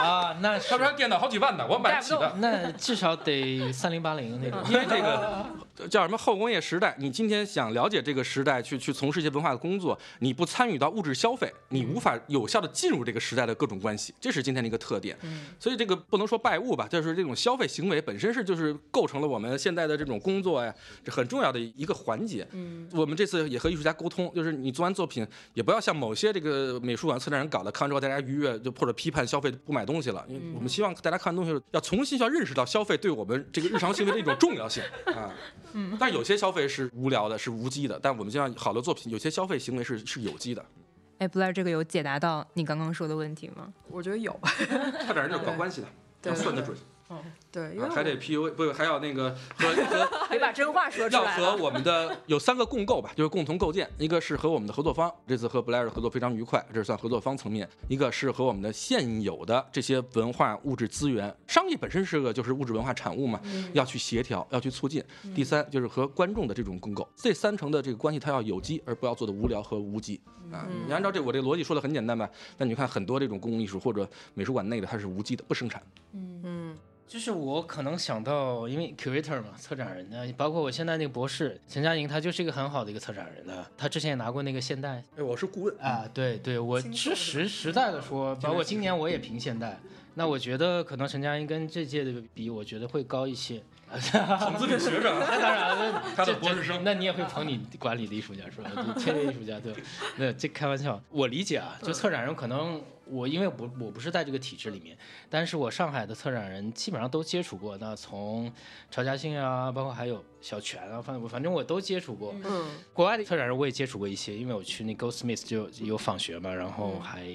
啊？那他说电脑好几万呢，我买不起的。那至少得三零八零那种，因为这个。叫什么后工业时代？你今天想了解这个时代，去去从事一些文化的工作，你不参与到物质消费，你无法有效的进入这个时代的各种关系，这是今天的一个特点。所以这个不能说拜物吧，就是这种消费行为本身是就是构成了我们现在的这种工作呀，这很重要的一个环节。嗯，我们这次也和艺术家沟通，就是你做完作品，也不要像某些这个美术馆策展人搞的，看完之后大家愉悦就或者批判消费不买东西了。因为我们希望大家看完东西要重新需要认识到消费对我们这个日常行为的一种重要性 啊。嗯，但有些消费是无聊的，是无机的。但我们希望好的作品，有些消费行为是是有机的。哎，布莱，这个有解答到你刚刚说的问题吗？我觉得有。差点人就是搞关系的，要算得准。对，还得 P U A，不，还要那个 和和得把真话说出来。要和我们的 有三个共构吧，就是共同构建。一个是和我们的合作方，这次和 Blair 合作非常愉快，这是算合作方层面。一个是和我们的现有的这些文化物质资源，商业本身是个就是物质文化产物嘛，要去协调，要去促进。第三就是和观众的这种共构，这三层的这个关系，它要有机，而不要做的无聊和无机啊。你按照这我这逻辑说的很简单吧？那你看很多这种公共艺术或者美术馆内的，它是无机的，不生产。嗯嗯。就是我可能想到，因为 curator 嘛，策展人呢，包括我现在那个博士陈佳莹，她就是一个很好的一个策展人呢。她之前也拿过那个现代，哎，我是顾问啊，对对，我是实实在的说，包括今年我也评现代，那我觉得可能陈佳莹跟这届的比，我觉得会高一些。捧自己学生，那当然，他的博士生，那你也会捧你管理的艺术家是吧？签约艺术家对，那这开玩笑，我理解啊，就策展人可能。我因为我我不是在这个体制里面，但是我上海的策展人基本上都接触过。那从曹家兴啊，包括还有小泉啊，反正反正我都接触过。嗯，国外的策展人我也接触过一些，因为我去那 Goldsmith 就有访学嘛，然后还。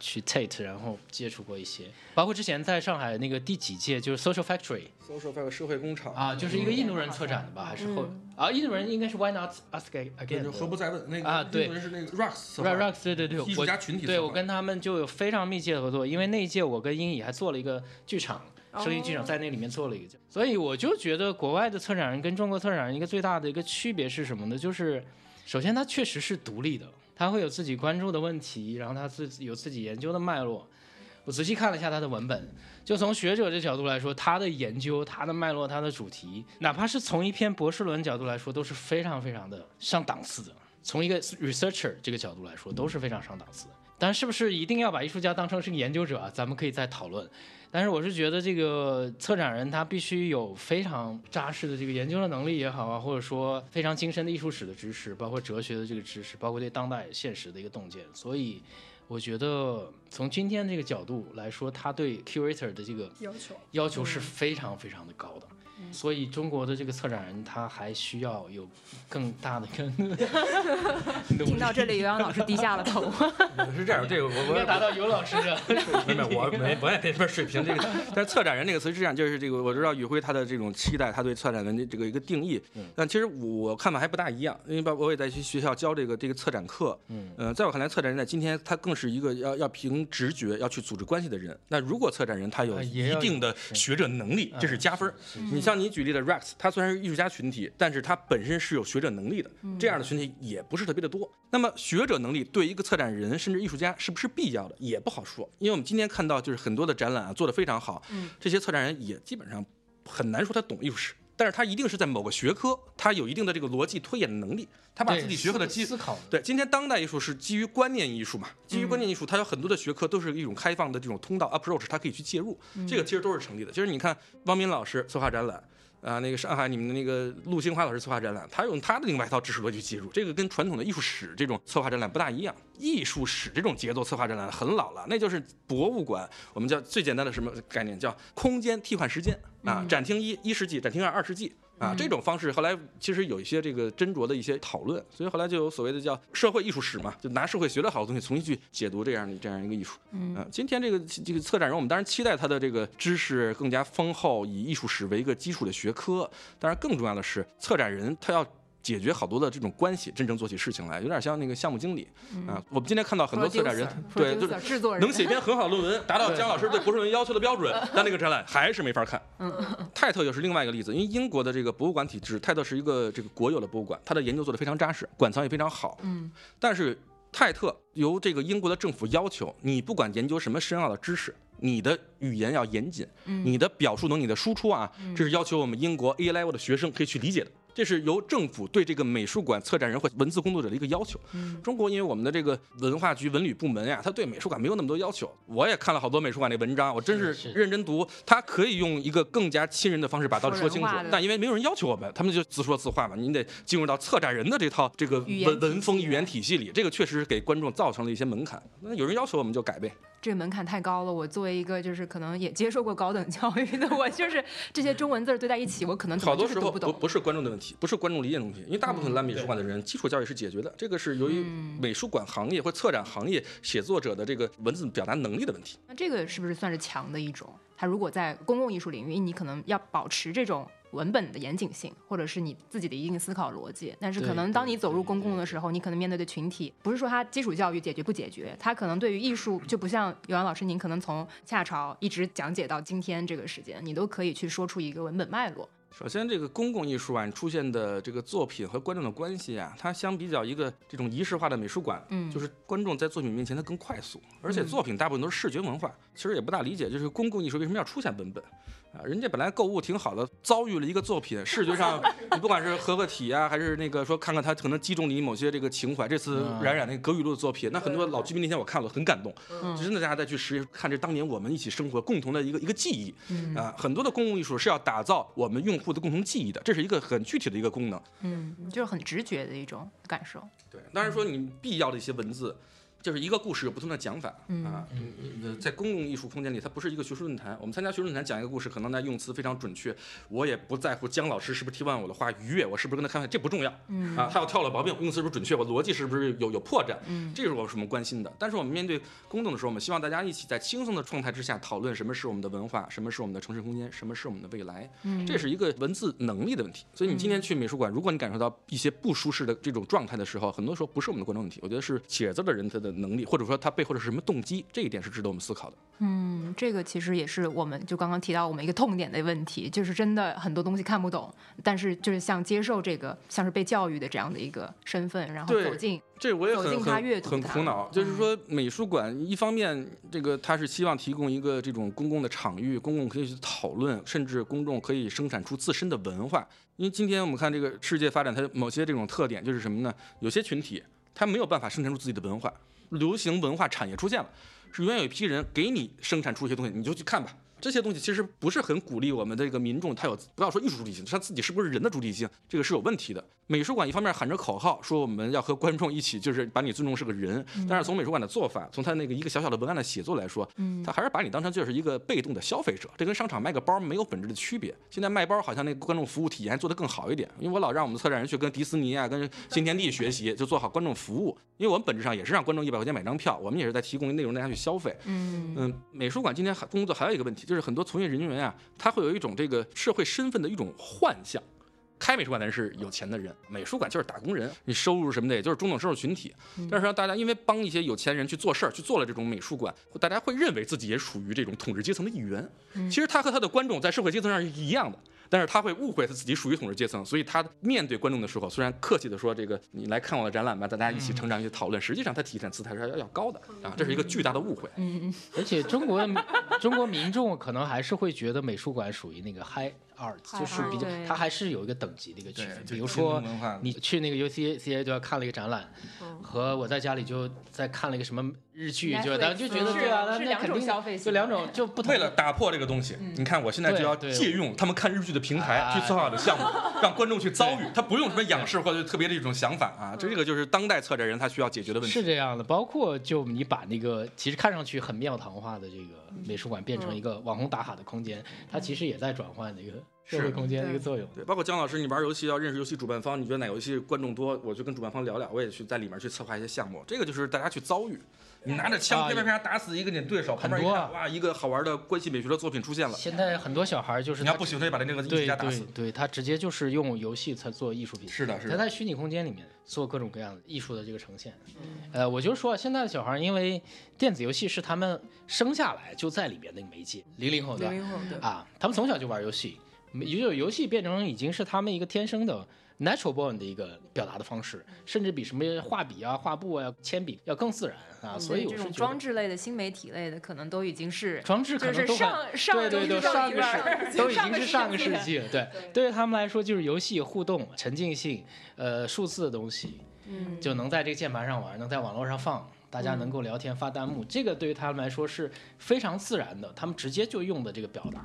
去 Tate，然后接触过一些，包括之前在上海那个第几届就是 Social Factory，Social Factory 社会工厂啊，就是一个印度人策展的吧，还是后啊，印度人应该是 Why Not Ask Again，何不再问那个啊，对，是那个 Rux，Rux，对对对，艺术家群体，对我跟他们就有非常密切的合作，因为那一届我跟英乙还做了一个剧场，声音剧场在那里面做了一个，所以我就觉得国外的策展人跟中国策展人一个最大的一个区别是什么呢？就是首先他确实是独立的。他会有自己关注的问题，然后他自有自己研究的脉络，我仔细看了一下他的文本，就从学者这角度来说，他的研究、他的脉络、他的主题，哪怕是从一篇博士论角度来说，都是非常非常的上档次的。从一个 researcher 这个角度来说，都是非常上档次的。但是不是一定要把艺术家当成是个研究者啊？咱们可以再讨论。但是我是觉得这个策展人他必须有非常扎实的这个研究的能力也好啊，或者说非常精深的艺术史的知识，包括哲学的这个知识，包括对当代现实的一个洞见。所以我觉得从今天这个角度来说，他对 curator 的这个要求要求是非常非常的高的。所以中国的这个策展人他还需要有更大的更 听到这里，尤洋老师低下了头。是这样，这个我我要达到尤老师的 水平。没有，我没我也没什么水平。这个，但是策展人这个词是这样，就是这个我知道宇辉他的这种期待，他对策展人的这个一个定义。但其实我看法还不大一样，因为包我也在去学校教这个这个策展课。嗯。呃，在我看来，策展人在今天他更是一个要要凭直觉要去组织关系的人。那如果策展人他有一定的学者能力，这是加分。你像你举例的 Rex，他虽然是艺术家群体，但是他本身是有学者能力的，这样的群体也不是特别的多。那么学者能力对一个策展人甚至艺术家是不是必要的，也不好说。因为我们今天看到就是很多的展览啊做得非常好，这些策展人也基本上很难说他懂艺术史，但是他一定是在某个学科，他有一定的这个逻辑推演的能力，他把自己学科的基思考。对，今天当代艺术是基于观念艺术嘛，基于观念艺术，它有很多的学科都是一种开放的这种通道 approach，它可以去介入，这个其实都是成立的。其实你看汪斌老师策划展览。啊，那个上海你们的那个陆星华老师策划展览，他用他的另外一套知识逻辑介入，这个跟传统的艺术史这种策划展览不大一样。艺术史这种节奏策划展览很老了，那就是博物馆，我们叫最简单的什么概念，叫空间替换时间啊，展厅一一世纪，展厅二二世纪。啊，这种方式后来其实有一些这个斟酌的一些讨论，所以后来就有所谓的叫社会艺术史嘛，就拿社会学的好东西重新去解读这样的这样一个艺术。嗯，今天这个这个策展人，我们当然期待他的这个知识更加丰厚，以艺术史为一个基础的学科。当然，更重要的是策展人他要。解决好多的这种关系，真正做起事情来，有点像那个项目经理啊。我们今天看到很多策展人，对，就是制作人能写一篇很好的论文，达到姜老师对博士论文要求的标准，但那个展览还是没法看。泰特又是另外一个例子，因为英国的这个博物馆体制，泰特是一个这个国有的博物馆，他的研究做得非常扎实，馆藏也非常好。嗯，但是泰特由这个英国的政府要求，你不管研究什么深奥的知识，你的语言要严谨，你的表述能力的输出啊，这是要求我们英国 A level 的学生可以去理解的。这是由政府对这个美术馆策展人或文字工作者的一个要求。中国因为我们的这个文化局文旅部门呀，他对美术馆没有那么多要求。我也看了好多美术馆的文章，我真是认真读。他可以用一个更加亲人的方式把道理说清楚，但因为没有人要求我们，他们就自说自话嘛。您得进入到策展人的这套这个文文风语言体系里，这个确实是给观众造成了一些门槛。那有人要求我们就改呗。这个门槛太高了。我作为一个就是可能也接受过高等教育的，我就是这些中文字堆在一起，我可能好多时候不不是观众的问题，不是观众理解的问题，因为大部分来美术馆的人，基础教育是解决的。这个是由于美术馆行业或策展行业写作者的这个文字表达能力的问题。那这个是不是算是强的一种？他如果在公共艺术领域，你可能要保持这种。文本的严谨性，或者是你自己的一定思考逻辑，但是可能当你走入公共的时候，你可能面对的群体，不是说他基础教育解决不解决，他可能对于艺术就不像尤洋老师，您可能从夏朝一直讲解到今天这个时间，你都可以去说出一个文本脉络。首先，这个公共艺术啊出现的这个作品和观众的关系啊，它相比较一个这种仪式化的美术馆，嗯，就是观众在作品面前它更快速，而且作品大部分都是视觉文化，其实也不大理解，就是公共艺术为什么要出现文本。啊，人家本来购物挺好的，遭遇了一个作品，视觉上 你不管是合个体啊，还是那个说看看他可能击中你某些这个情怀。这次冉冉那个葛雨露的作品，那很多老居民那天我看了很感动，就真的大家再去实看这当年我们一起生活共同的一个一个记忆啊。很多的公共艺术是要打造我们用户的共同记忆的，这是一个很具体的一个功能。嗯，就是很直觉的一种感受。对，当然说你必要的一些文字。就是一个故事有不同的讲法啊，在公共艺术空间里，它不是一个学术论坛。我们参加学术论坛讲一个故事，可能那用词非常准确，我也不在乎姜老师是不是听完我的话愉悦，我是不是跟他开玩笑，这不重要。啊，他要挑了毛病，用词是不是准确，我逻辑是不是有有破绽，这是我什么关心的。但是我们面对公众的时候，我们希望大家一起在轻松的状态之下讨论什么是我们的文化，什么是我们的城市空间，什么是我们的未来。这是一个文字能力的问题。所以你今天去美术馆，如果你感受到一些不舒适的这种状态的时候，很多时候不是我们的观众问题，我觉得是写字的人他的能力，或者说他背后的是什么动机，这一点是值得我们思考的。嗯，这个其实也是我们就刚刚提到我们一个痛点的问题，就是真的很多东西看不懂，但是就是像接受这个像是被教育的这样的一个身份，然后走进这我也很它阅读它很很苦恼，就是嗯说美术馆一方面这个它是希望提供一个这种公共的场域，公共可以去讨论，甚至公众可以生产出自身的文化。因为今天我们看这个世界发展，它某些这种特点就是什么呢？有些群体他没有办法生产出自己的文化，流行文化产业出现了，是永远有一批人给你生产出一些东西，你就去看吧。这些东西其实不是很鼓励我们的这个民众，他有不要说艺术主体性，他自己是不是人的主体性，这个是有问题的。美术馆一方面喊着口号说我们要和观众一起，就是把你尊重是个人，但是从美术馆的做法，从他那个一个小小的文案的写作来说，他还是把你当成就是一个被动的消费者，这跟商场卖个包没有本质的区别。现在卖包好像那个观众服务体验做得更好一点，因为我老让我们策展人去跟迪士尼啊、跟新天地学习，就做好观众服务，因为我们本质上也是让观众一百块钱买张票，我们也是在提供内容大家去消费。嗯嗯，美术馆今天还工作还有一个问题，就是很多从业人员啊，他会有一种这个社会身份的一种幻象。开美术馆的人是有钱的人，美术馆就是打工人，你收入什么的也就是中等收入群体。但是让大家因为帮一些有钱人去做事儿，去做了这种美术馆，大家会认为自己也属于这种统治阶层的一员。其实他和他的观众在社会阶层上是一样的。但是他会误会他自己属于统治阶层，所以他面对观众的时候，虽然客气的说这个你来看我的展览吧，大家一起成长一起讨论，实际上他体现姿态是要要高的啊，这是一个巨大的误会。嗯。嗯 而且中国中国民众可能还是会觉得美术馆属于那个 high art，High 就是比较 art，它还是有一个等级的一个区分。比如说你去那个 UCCA 就要，看了一个展览，嗯和我在家里就在看了一个什么日剧就咱就觉得是对啊，那那肯定消费就两种就不同。为了打破这个东西，你看我现在就要借用他们看日剧的平台啊去策划的项目，让观众去遭遇，他不用什么仰视或者特别的一种想法啊，这这个就是当代策展人他需要解决的问题。是这样的，包括就你把那个其实看上去很庙堂化的这个美术馆变成一个网红打卡的空间，它其实也在转换一个社会空间的一个作用。对，包括姜老师，你玩游戏要认识游戏主办方，你觉得哪个游戏观众多，我就跟主办方聊聊，我也去在里面去策划一些项目。这个就是大家去遭遇，你拿着枪啊啪啪啪打死一个你的对手，旁边一很多啊看哇，一个好玩的关系美学的作品出现了。现在很多小孩儿就是你要不喜欢，就把他那个艺术对家打死。对对，他直接就是用游戏才做艺术品，是的，是的他的。在虚拟空间里面做各种各样的艺术的这个呈现。嗯呃，我就说现在的小孩儿，因为电子游戏是他们生下来就在里面的媒介，零零后对吧？零零后对，啊，他们从小就玩游戏，也就游戏变成已经是他们一个天生的 natural born 的一个表达的方式，甚至比什么画笔啊、画布啊、铅笔要更自然啊。所以这种我是觉得装置类的新媒体类的，可能都已经是装置可就是能都上上对对对，上 上个世都已经是上个世纪世纪了。对，对于他们来说，就是游戏互动、沉浸性，呃，数字的东西，嗯就能在这个键盘上玩，能在网络上放，大家能够聊天、发弹幕，这个对于他们来说是非常自然的，他们直接就用的这个表达。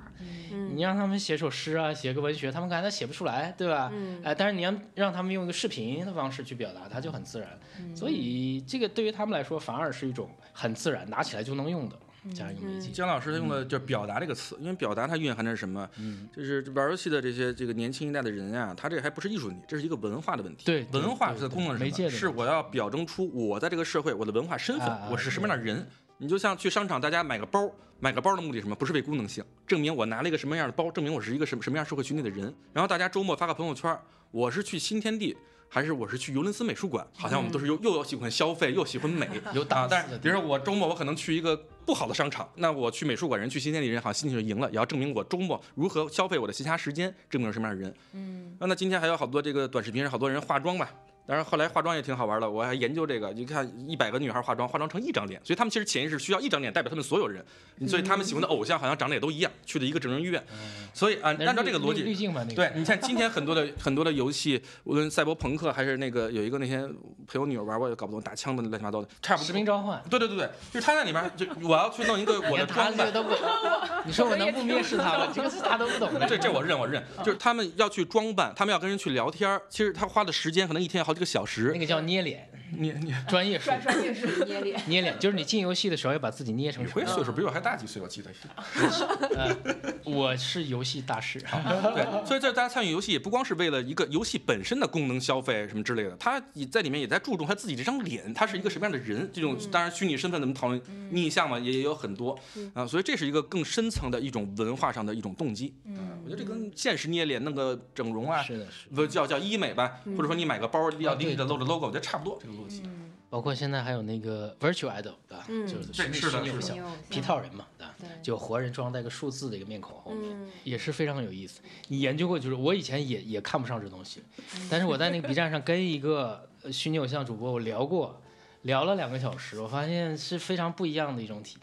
嗯你让他们写首诗啊，写个文学，他们感觉他写不出来，对吧？嗯哎，但是你要让他们用一个视频的方式去表达，它就很自然。嗯所以这个对于他们来说，反而是一种很自然，拿起来就能用的这样一个媒介。姜老师他用的就是“表达”这个词，因为表达它蕴含着什么？嗯，就是玩游戏的这些这个年轻一代的人啊，他这还不是艺术问题，这是一个文化的问题。对对文化对对它的功能是媒什么？是介的问题我要表征出我在这个社会我的文化身份啊，我是什么样的人。你就像去商场，大家买个包，买个包的目的是什么？不是为功能性，证明我拿了一个什么样的包，证明我是一个什么什么样社会群体的人。然后大家周末发个朋友圈，我是去新天地。还是我是去尤伦斯美术馆，好像我们都是又又要喜欢消费又喜欢美，有档啊。但是比如说我周末我可能去一个不好的商场，那我去美术馆人去新天地人好像心情就赢了，也要证明我周末如何消费我的闲暇时间，证明什么样的人。嗯，那今天还有好多这个短视频上好多人化妆吧。当然，后来化妆也挺好玩的，我还研究这个。你看，一百个女孩化妆，化妆成一张脸，所以他们其实潜意识需要一张脸代表他们所有人，所以他们喜欢的偶像好像长得也都一样，去的一个整容医院。所以按照这个逻辑，滤镜嘛，那个对，你看今天很多的很多的游戏，无论赛博朋克还是那个有一个那天陪我女儿玩，我也搞不懂打枪的乱七八糟的，差不实多。名召唤。对对对对，就是他在里面就我要去弄一个我的他装扮，你说我能不蔑视他吗？这个是他都不懂的。这这我认我认，就是他们要去装扮，他们要跟人去聊天儿，其实他花的时间可能一天要好几个小时那。个叫捏脸，你你专业术专专业是 捏脸。捏脸，就是你进游戏的时候要把自己捏成什么样。你回岁数比我还大几岁，我记得。呃，我是游戏大师。对，所以这大家参与游戏也不光是为了一个游戏本身的功能消费什么之类的，他也在里面也在注重他自己这张脸，他是一个什么样的人。这种当然虚拟身份怎么讨论逆向嘛，也也有很多啊，所以这是一个更深层的一种文化上的一种动机。嗯，我觉得这跟现实捏脸弄个整容啊，是的，是的。不叫叫医美吧，或者说你买个包要啊对拎着露着 logo，我觉得差不多这个逻辑。包括现在还有那个 virtual idol，对吧？嗯就是虚是的是的拟偶像虚拟偶像皮套人嘛，对吧？对就活人装在个数字的一个面孔后面，嗯也是非常有意思。你研究过，就是我以前也也看不上这东西，但是我在那个 B 站上跟一个呃虚拟偶像主播我聊过。聊了两个小时，我发现是非常不一样的一种体，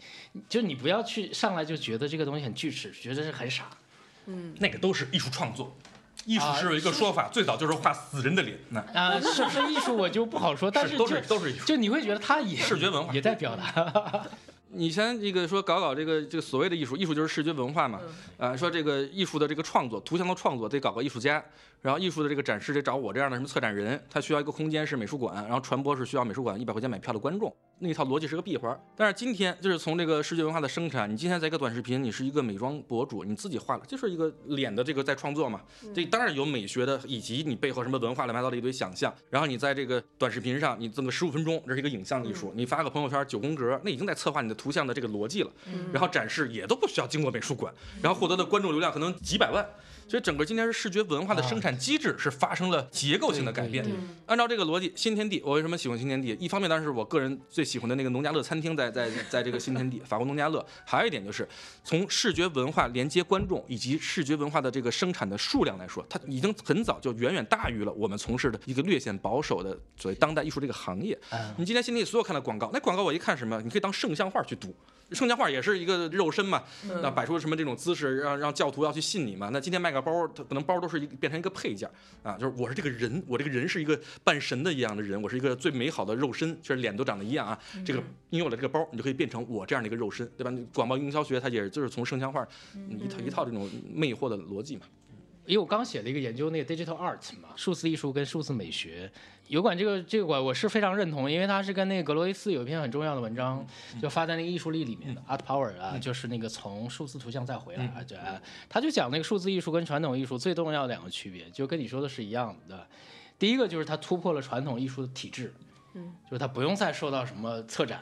就你不要去上来就觉得这个东西很锯齿，觉得是很傻，那个都是艺术创作。艺术啊是有一个说法，最早就是画死人的脸，那啊，是不是艺术我就不好说，但是都是就是都是艺术。就你会觉得他也视觉文化。也在表达，以前这个说搞搞这个这个所谓的艺术，艺术就是视觉文化嘛，啊，说这个艺术的这个创作，图像的创作得搞个艺术家，然后艺术的这个展示得找我这样的什么策展人，他需要一个空间是美术馆，然后传播是需要美术馆一百块钱买票的观众，那一套逻辑是个闭环。但是今天就是从这个视觉文化的生产，你今天在一个短视频，你是一个美妆博主，你自己画了就是一个脸的这个在创作嘛，这当然有美学的，以及你背后什么文化乱七八糟的一堆想象，然后你在这个短视频上你整个十五分钟，这是一个影像艺术，你发个朋友圈九宫格，那已经在策划你的图像的这个逻辑了。然后展示也都不需要经过美术馆，然后获得的观众流量可能几百万。所以整个今天是视觉文化的生产机制是发生了结构性的改变。按照这个逻辑，新天地，我为什么喜欢新天地？一方面当然是我个人最喜欢的那个农家乐餐厅在在在这个新天地，法国农家乐。还有一点就是从视觉文化连接观众以及视觉文化的这个生产的数量来说，它已经很早就远远大于了我们从事的一个略显保守的所谓当代艺术这个行业。嗯你今天新天地所有看的广告，那广告我一看什么，你可以当圣像画去读。圣像画也是一个肉身嘛，那摆出什么这种姿势，让让教徒要去信你嘛。那今天卖个包，它可能包都是一变成一个配件啊，就是我是这个人，我这个人是一个半神的一样的人，我是一个最美好的肉身，就是脸都长得一样啊。这个因为有了这个包，你就可以变成我这样的一个肉身，对吧？你广告营销学它也就是从圣像画一套一套这种魅惑的逻辑嘛。因为我刚写了一个研究那个 digital art 嘛，数字艺术跟数字美学。有关这个这个馆我是非常认同，因为它是跟那个格罗伊斯有一篇很重要的文章，就发在那个艺术力里面的 Art Power 啊，就是那个从数字图像再回来啊，对啊，他就讲那个数字艺术跟传统艺术最重要的两个区别，就跟你说的是一样的。第一个就是它突破了传统艺术的体制，嗯，就是他不用再受到什么策展、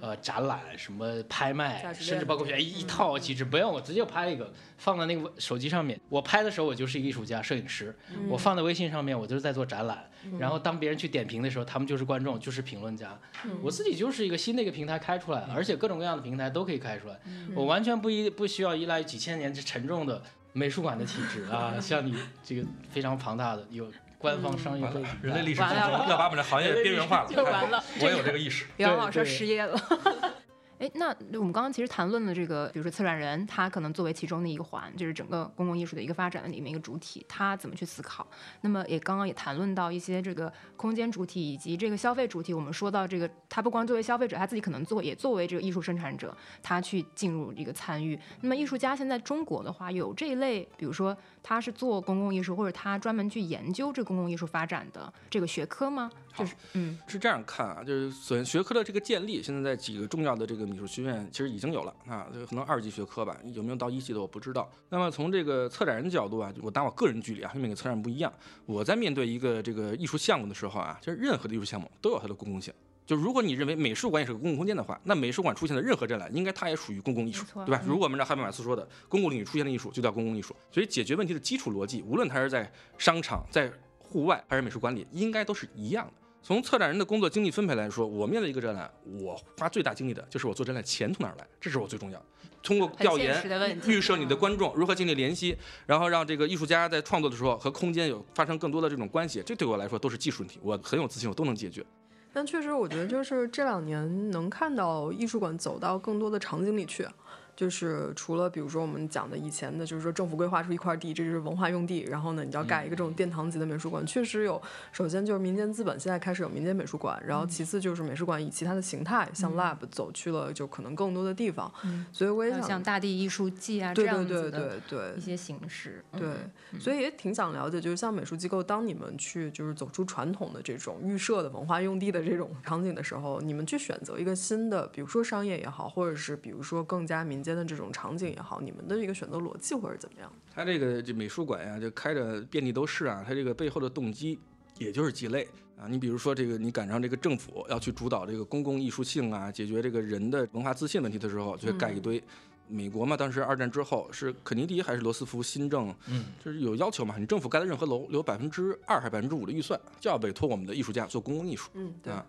呃展览、什么拍卖甚至包括选一一套机制，不用我直接拍一个放在那个手机上面。我拍的时候我就是一个艺术家、摄影师，我放在微信上面我就是在做展览。然后当别人去点评的时候，他们就是观众，就是评论家。我自己就是一个新的一个平台开出来，而且各种各样的平台都可以开出来，我完全不依不需要依赖几千年之沉重的美术馆的体制啊，像你这个非非常庞大的有官方商业背景，人类历史完了要把我们的行业边缘化了，就完了 我有这个意识。杨老师对失业了。哎，那我们刚刚其实谈论了这个，比如说策展人，他可能作为其中的一个环，就是整个公共艺术的一个发展的里面一个主体，他怎么去思考？那么也刚刚也谈论到一些这个空间主体以及这个消费主体。我们说到这个，他不光作为消费者，他自己可能做，也作为这个艺术生产者，他去进入一个参与。那么艺术家现在中国的话，有这一类，比如说他是做公共艺术，或者他专门去研究这公共艺术发展的这个学科吗？就是嗯是这样看啊，就是首先学科的这个建立，现在在几个重要的这个美术学院其实已经有了啊，这可能二级学科吧，有没有到一级的我不知道。那么从这个策展人角度啊，我拿我个人举例啊，因为每个策展人不一样，我在面对一个这个艺术项目的时候啊，就是任何的艺术项目都有它的公共性。就如果你认为美术馆也是个公共空间的话，那美术馆出现的任何展览，应该它也属于公共艺术对吧？嗯如果我们照汉贝马斯说的，公共领域出现的艺术就叫公共艺术。所以解决问题的基础逻辑，无论它是在商场、在户外还是美术馆里，应该都是一样的。从策展人的工作精力分配来说，我面对一个展览，我花最大精力的就是我做展览钱从哪儿来，这是我最重要的。通过调研预设你的观众如何建立联系，然后让这个艺术家在创作的时候和空间有发生更多的这种关系，这对我来说都是技术问题，我很有自信，我都能解决。但确实，我觉得就是这两年能看到艺术馆走到更多的场景里去，就是除了比如说我们讲的以前的，就是说政府规划出一块地，这就是文化用地，然后呢，你就要盖一个这种殿堂级的美术馆，确实有。首先就是民间资本现在开始有民间美术馆，然后其次就是美术馆以其他的形态，像 lab 走去了就可能更多的地方，所以我也想像大地艺术季啊这对样对对子的对对一些形式。嗯对，所以也挺想了解，就是像美术机构，当你们去就是走出传统的这种预设的文化用地的这种场景的时候，你们去选择一个新的，比如说商业也好，或者是比如说更加民间的这种场景也好，你们的一个选择逻辑或者怎么样？它这个这美术馆呀，就开着遍地都是啊，它这个背后的动机也就是鸡肋啊。你比如说这个，你赶上这个政府要去主导这个公共艺术性啊，解决这个人的文化自信问题的时候，就会盖一堆。美国嘛，当时二战之后是肯尼迪还是罗斯福新政，嗯，就是有要求嘛，你政府盖的任何楼留百分之二还是百分之五的预算，就要委托我们的艺术家做公共艺术。嗯，对，啊，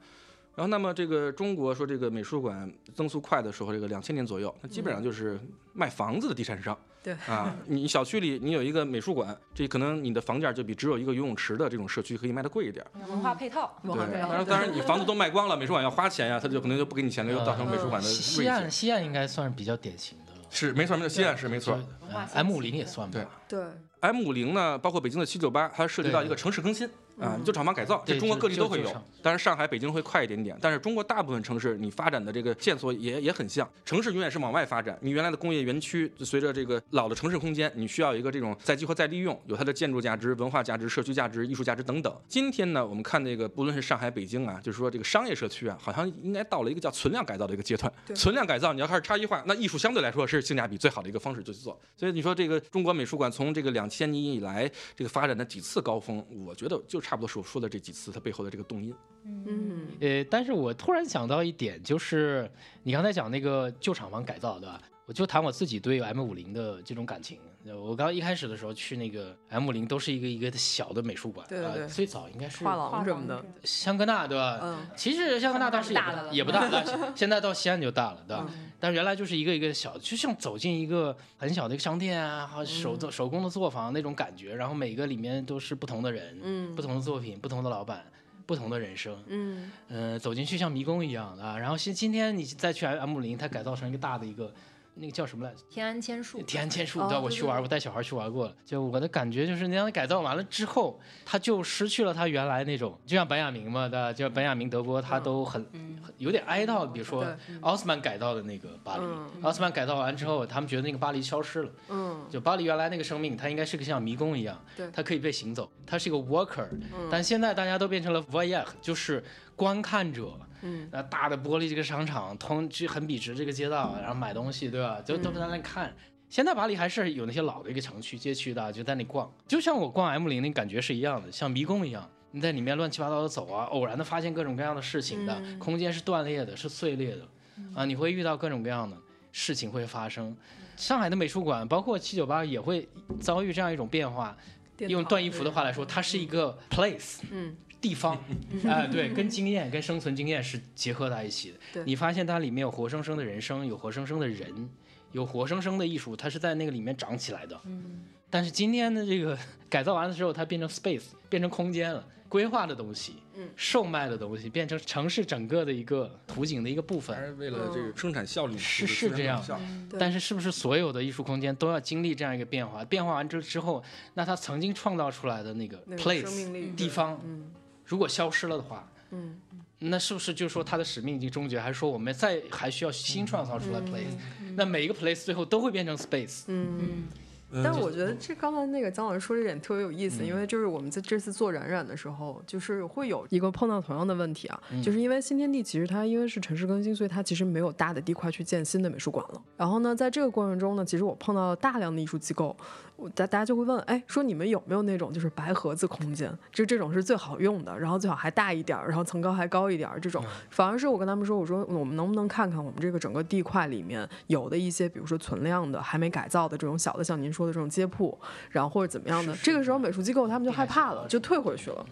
然后，那么这个中国说这个美术馆增速快的时候，这个两千年左右，那基本上就是卖房子的地产商。对。啊，你小区里你有一个美术馆，这可能你的房价就比只有一个游泳池的这种社区可以卖的贵一点。文化配套，对，文化配套。当然当然你房子都卖光了，美术馆要花钱呀，他就可能就不给你钱了，又造成美术馆的西岸西岸应该算是比较典型的了，是没错没错，西岸是没错。呃 M 五零也算吧。对。对，M 五零呢，包括北京的七九八，它涉及到一个城市更新啊，就厂房改造，这中国各地都会有。当然，上海、北京会快一点点，但是中国大部分城市你发展的这个线索也也很像，城市永远是往外发展。你原来的工业园区，随着这个老的城市空间，你需要一个这种再激活、再利用，有它的建筑价值、文化价值、社区价值、艺术价值等等。今天呢，我们看那个，不论是上海、北京啊，就是说这个商业社区啊，好像应该到了一个叫存量改造的一个阶段。对存量改造你要开始差异化，那艺术相对来说是性价比最好的一个方式就去做。所以你说这个中国美术馆从这个两千年以来这个发展的几次高峰，我觉得就差不多是我说的这几次它背后的这个动因。嗯，呃，但是我突然想到一点，就是你刚才讲那个旧厂房改造，对吧？我就谈我自己对 M 五零的这种感情。我刚一开始的时候去那个 M 五零，都是一个一个小的美术馆，对对对呃最早应该是画廊什么的，香格纳，对吧？嗯其实香格纳当时也不大的了也不大了，现在到西安就大了，对吧？嗯但原来就是一个一个小，就像走进一个很小的一个商店啊，手做手工的作坊那种感觉。然后每个里面都是不同的人，嗯不同的作品，不同的老板，不同的人生。嗯呃，走进去像迷宫一样的啊。然后今今天你再去 M 五零，它改造成一个大的一个。那个叫什么来着？天安千树，天安千树，你知道，我去玩，对我带小孩去玩过了。就我的感觉就是，那样改造完了之后，他就失去了他原来那种，就像本雅明嘛，对吧？就本雅明德国，他都很很有点哀悼。比如说奥斯曼改造的那个巴黎，嗯奥斯曼改造完之后，他们觉得那个巴黎消失了。嗯就巴黎原来那个生命，它应该是个像迷宫一样对，它可以被行走，它是一个 worker，、但现在大家都变成了 voyeur，就是观看者。嗯，那大的玻璃这个商场，通去很笔直这个街道，然后买东西，对吧？就都在那看。现在巴黎还是有那些老的一个城区街区的，就在那逛，就像我逛 M 零那感觉是一样的，像迷宫一样。你在里面乱七八糟的走啊，偶然的发现各种各样的事情的，空间是断裂的，是碎裂的，啊，你会遇到各种各样的事情会发生。上海的美术馆，包括七九八也会遭遇这样一种变化。用段一福的话来说，它是一个 place，嗯，地方，哎、对，跟经验、跟生存经验是结合在一起的。你发现它里面有活生生的人生，有活生生的人，有活生生的艺术，它是在那个里面长起来的。嗯。但是今天的这个 改造完了之后，它变成 space，变成空间了，规划的东西，嗯，售卖的东西，变成城市整个的一个图景的一个部分还。是为了这个生产效率，是这个是这样但是是不是所有的艺术空间都要经历这样一个变化？变化完之之后，那它曾经创造出来的那个 place 地方，嗯如果消失了的话，嗯那是不是就说它的使命已经终结，还是说我们再还需要新创造出来 place？、那每一个 place 最后都会变成 space。嗯。嗯但是我觉得这刚才那个姜老师说这点特别有意思，因为就是我们在这次做冉冉的时候，就是会有一个碰到同样的问题啊，就是因为新天地其实它因为是城市更新，所以它其实没有大的地块去建新的美术馆了。然后呢，在这个过程中呢，其实我碰到了大量的艺术机构，我大大家就会问，哎，说你们有没有那种就是白盒子空间，就这种是最好用的，然后最好还大一点儿，然后层高还高一点儿这种。反而是我跟他们说，我说我们能不能看看我们这个整个地块里面有的一些，比如说存量的还没改造的这种小的，像您说的这种街铺，然后或者怎么样的，这个时候美术机构他们就害怕了，就退回去了。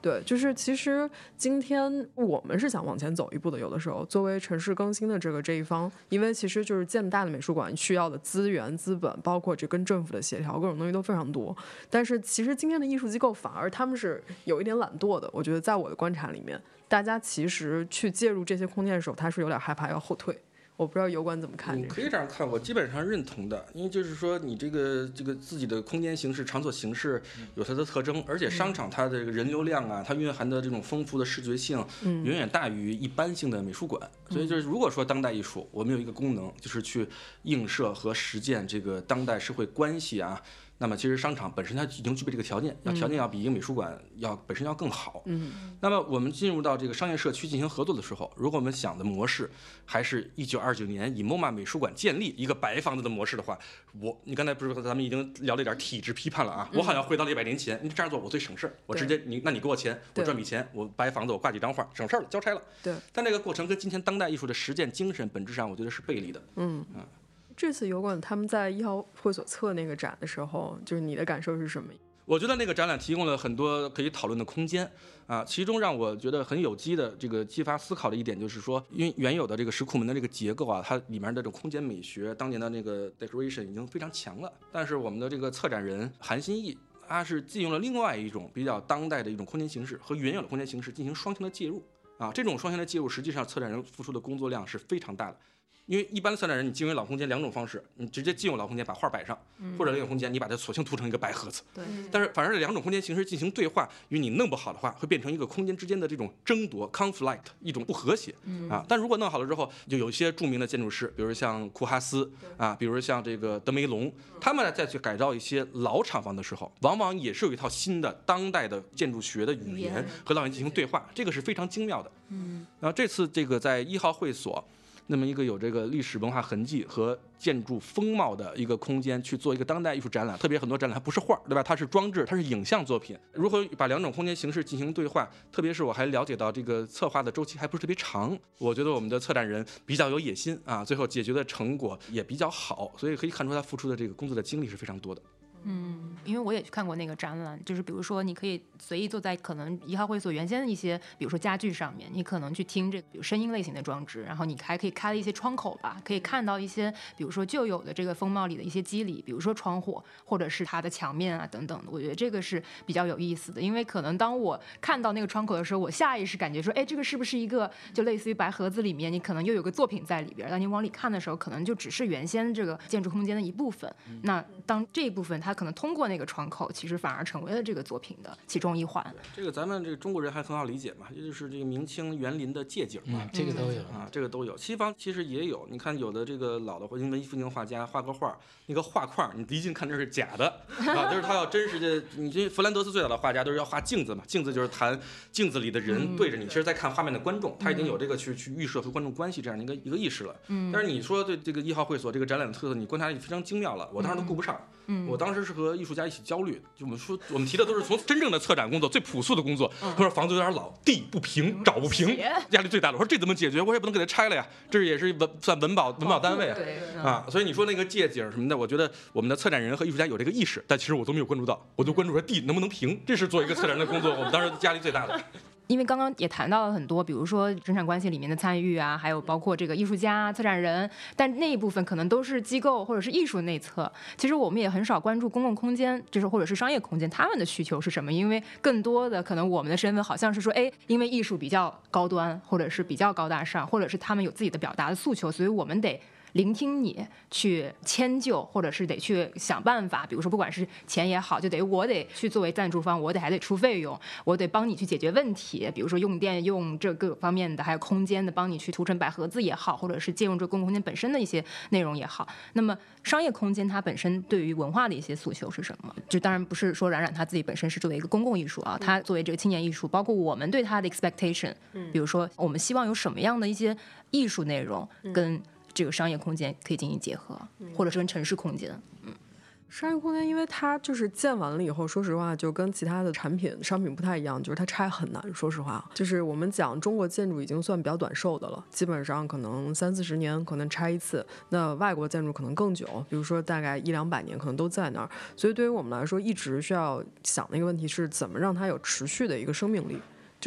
对，就是其实今天我们是想往前走一步的，有的时候作为城市更新的这个这一方，因为其实就是建大的美术馆需要的资源、资本，包括这跟政府的协调，各种东西都非常多。但是其实今天的艺术机构反而他们是有一点懒惰的，我觉得在我的观察里面，大家其实去介入这些空间的时候，他是有点害怕要后退。我不知道油管怎么看你。可以这样看，我基本上认同的，因为就是说你这个这个自己的空间形式、场所形式有它的特征，而且商场它的这个人流量啊，它蕴含的这种丰富的视觉性，嗯远远大于一般性的美术馆。所以就是如果说当代艺术，我们有一个功能，就是去映射和实践这个当代社会关系啊。那么其实商场本身它已经具备这个条件，要条件要比一个美术馆要本身要更好。嗯那么我们进入到这个商业社区进行合作的时候，如果我们想的模式还是一九二九年以 MoMA 美术馆建立一个白房子的模式的话，我你刚才不是说咱们已经聊了一点体制批判了啊？我好像回到了一百年前，你这样做我最省事儿，我直接你那你给我钱，我赚笔钱，我白房子我挂几张画，省事儿了，交差了。对，但这个过程跟今天当代艺术的实践精神本质上，我觉得是背离的。嗯嗯，这次油管他们在一号会所测那个展的时候，就是你的感受是什么？我觉得那个展览提供了很多可以讨论的空间啊，其中让我觉得很有机的这个激发思考的一点就是说，因为原有的这个石库门的这个结构啊，它里面的这种空间美学，当年的那个 decoration 已经非常强了，但是我们的这个策展人韩新义，他是借用了另外一种比较当代的一种空间形式和原有的空间形式进行双向的介入啊，这种双向的介入，实际上策展人付出的工作量是非常大的。因为一般的策展人，你进入老空间两种方式，你直接进入老空间把画摆上，或者另一个空间你把它索性涂成一个白盒子。对。但是反而这两种空间形式进行对话，与你弄不好的话，会变成一个空间之间的这种争夺 （conflict），一种不和谐。啊。但如果弄好了之后，就有一些著名的建筑师，比如像库哈斯啊，比如像这个德梅隆，他们再去改造一些老厂房的时候，往往也是有一套新的当代的建筑学的语言和老人进行对话，这个是非常精妙的。嗯。然后这次这个在一号会所。那么一个有这个历史文化痕迹和建筑风貌的一个空间去做一个当代艺术展览，特别很多展览它不是画，对吧？它是装置，它是影像作品。如何把两种空间形式进行对话？特别是我还了解到这个策划的周期还不是特别长，我觉得我们的策展人比较有野心啊，最后解决的成果也比较好，所以可以看出他付出的这个工作的精力是非常多的。嗯，因为我也去看过那个展览，就是比如说，你可以随意坐在可能一号会所原先的一些，比如说家具上面，你可能去听这个有声音类型的装置，然后你还可以开了一些窗口吧，可以看到一些，比如说旧有的这个风貌里的一些机理，比如说窗户或者是它的墙面啊等等的，我觉得这个是比较有意思的，因为可能当我看到那个窗口的时候，我下意识感觉说，哎，这个是不是一个就类似于白盒子里面，你可能又有个作品在里边，当你往里看的时候，可能就只是原先这个建筑空间的一部分，那当这一部分它可能通过那个。窗口其实反而成为了这个作品的其中一环。这个咱们这个中国人还很好理解嘛，这就是这个明清园林的借景嘛，这个都有啊，这个都有。西方其实也有，你看有的这个老的或文艺复兴画家画个画，那个画框你离近看这是假的啊，就是他要真实的。你这弗兰德斯最早的画家都是要画镜子嘛，镜子就是谈镜子里的人对着你，其实在看画面的观众，他已经有这个去去预设和观众关系这样的一个一个意识了。嗯。但是你说对这个一号会所这个展览的特色，你观察力非常精妙了，我当时都顾不上。嗯。我当时是和艺术家一起焦虑，就我们。说我们提的都是从真正的策展工作最朴素的工作。他说房子有点老，地不平，找不平，压力最大的。我说这怎么解决？我也不能给他拆了呀，这也是文算文保文保单位啊啊。所以你说那个借景什么的，我觉得我们的策展人和艺术家有这个意识，但其实我都没有关注到，我就关注说地能不能平，这是做一个策展人的工作。我们当时压力最大的。因为刚刚也谈到了很多，比如说生产关系里面的参与啊，还有包括这个艺术家、策展人，但那一部分可能都是机构或者是艺术内测。其实我们也很少关注公共空间，就是或者是商业空间，他们的需求是什么？因为更多的可能我们的身份好像是说，哎，因为艺术比较高端，或者是比较高大上，或者是他们有自己的表达的诉求，所以我们得。聆听你去迁就，或者是得去想办法，比如说不管是钱也好，就得我得去作为赞助方，我得还得出费用，我得帮你去解决问题，比如说用电用这各方面的，还有空间的，帮你去涂成百合子也好，或者是借用这公共空间本身的一些内容也好。那么商业空间它本身对于文化的一些诉求是什么？就当然不是说冉冉他自己本身是作为一个公共艺术啊，他作为这个青年艺术，包括我们对他的 expectation，比如说我们希望有什么样的一些艺术内容跟。这个商业空间可以进行结合，或者是跟城市空间。嗯，商业空间，因为它就是建完了以后，说实话，就跟其他的产品商品不太一样，就是它拆很难。说实话，就是我们讲中国建筑已经算比较短寿的了，基本上可能三四十年可能拆一次。那外国建筑可能更久，比如说大概一两百年可能都在那儿。所以对于我们来说，一直需要想的一个问题是怎么让它有持续的一个生命力。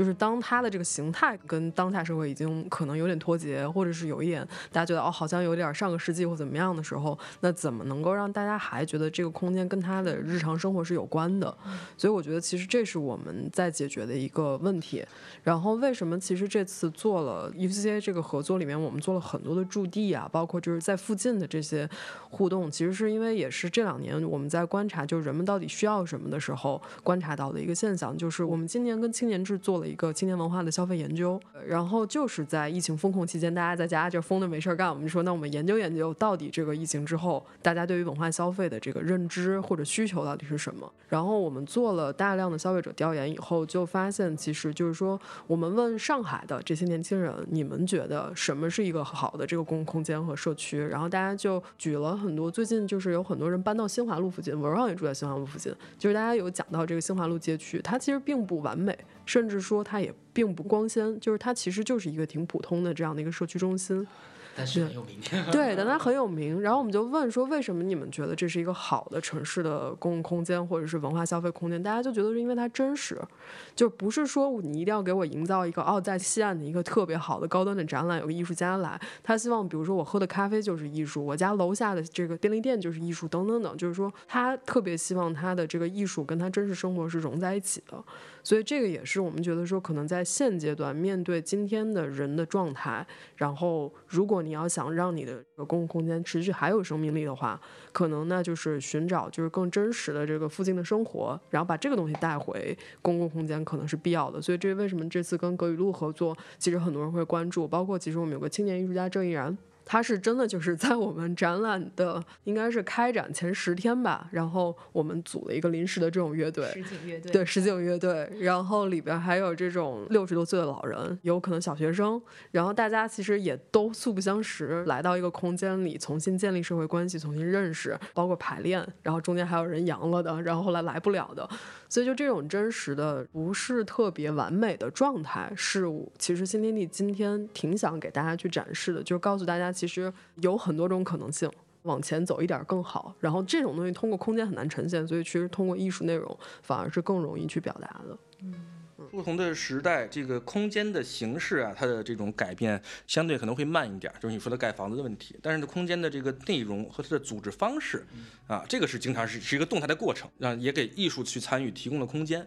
就是当它的这个形态跟当下社会已经可能有点脱节，或者是有一点大家觉得哦好像有点上个世纪或怎么样的时候，那怎么能够让大家还觉得这个空间跟他的日常生活是有关的？所以我觉得其实这是我们在解决的一个问题。然后为什么其实这次做了 UCCA 这个合作里面，我们做了很多的驻地啊，包括就是在附近的这些互动，其实是因为也是这两年我们在观察，就是人们到底需要什么的时候观察到的一个现象，就是我们今年跟青年志做。一个青年文化的消费研究，然后就是在疫情风控期间，大家在家就疯的没事儿干，我们就说，那我们研究研究到底这个疫情之后，大家对于文化消费的这个认知或者需求到底是什么？然后我们做了大量的消费者调研以后，就发现其实就是说，我们问上海的这些年轻人，你们觉得什么是一个好的这个公共空间和社区？然后大家就举了很多，最近就是有很多人搬到新华路附近，文上也住在新华路附近，就是大家有讲到这个新华路街区，它其实并不完美。甚至说它也并不光鲜，就是它其实就是一个挺普通的这样的一个社区中心。但是很有名。对，但它很有名。然后我们就问说，为什么你们觉得这是一个好的城市的公共空间或者是文化消费空间？大家就觉得是因为它真实，就不是说你一定要给我营造一个哦，在西岸的一个特别好的高端的展览，有个艺术家来，他希望比如说我喝的咖啡就是艺术，我家楼下的这个便利店就是艺术，等等等，就是说他特别希望他的这个艺术跟他真实生活是融在一起的。所以这个也是我们觉得说，可能在现阶段面对今天的人的状态，然后如果你要想让你的公共空间持续还有生命力的话，可能那就是寻找就是更真实的这个附近的生活，然后把这个东西带回公共空间，可能是必要的。所以这为什么这次跟葛雨露合作，其实很多人会关注，包括其实我们有个青年艺术家郑毅然。他是真的就是在我们展览的应该是开展前十天吧，然后我们组了一个临时的这种乐队，实景乐队，对实景乐队，然后里边还有这种六十多岁的老人，有可能小学生，然后大家其实也都素不相识，来到一个空间里重新建立社会关系，重新认识，包括排练，然后中间还有人阳了的，然后后来来不了的。所以就这种真实的不是特别完美的状态，是其实新天地今天挺想给大家去展示的，就是告诉大家其实有很多种可能性，往前走一点更好。然后这种东西通过空间很难呈现，所以其实通过艺术内容反而是更容易去表达的。嗯。不同的时代，这个空间的形式啊，它的这种改变相对可能会慢一点，就是你说的盖房子的问题。但是呢，空间的这个内容和它的组织方式，啊，这个是经常是是一个动态的过程，啊，也给艺术去参与提供了空间。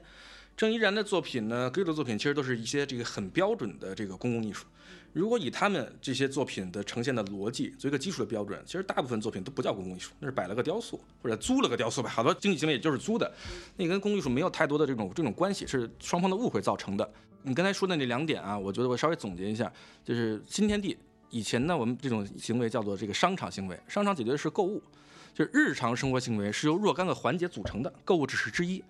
郑怡然的作品呢，格的作品其实都是一些这个很标准的这个公共艺术。如果以他们这些作品的呈现的逻辑做一个基础的标准，其实大部分作品都不叫公共艺术，那是摆了个雕塑或者租了个雕塑吧。好多经济行为也就是租的，那跟公共艺术没有太多的这种这种关系，是双方的误会造成的。你刚才说的那两点啊，我觉得我稍微总结一下，就是新天地以前呢，我们这种行为叫做这个商场行为，商场解决的是购物，就是日常生活行为是由若干个环节组成的，购物只是之一。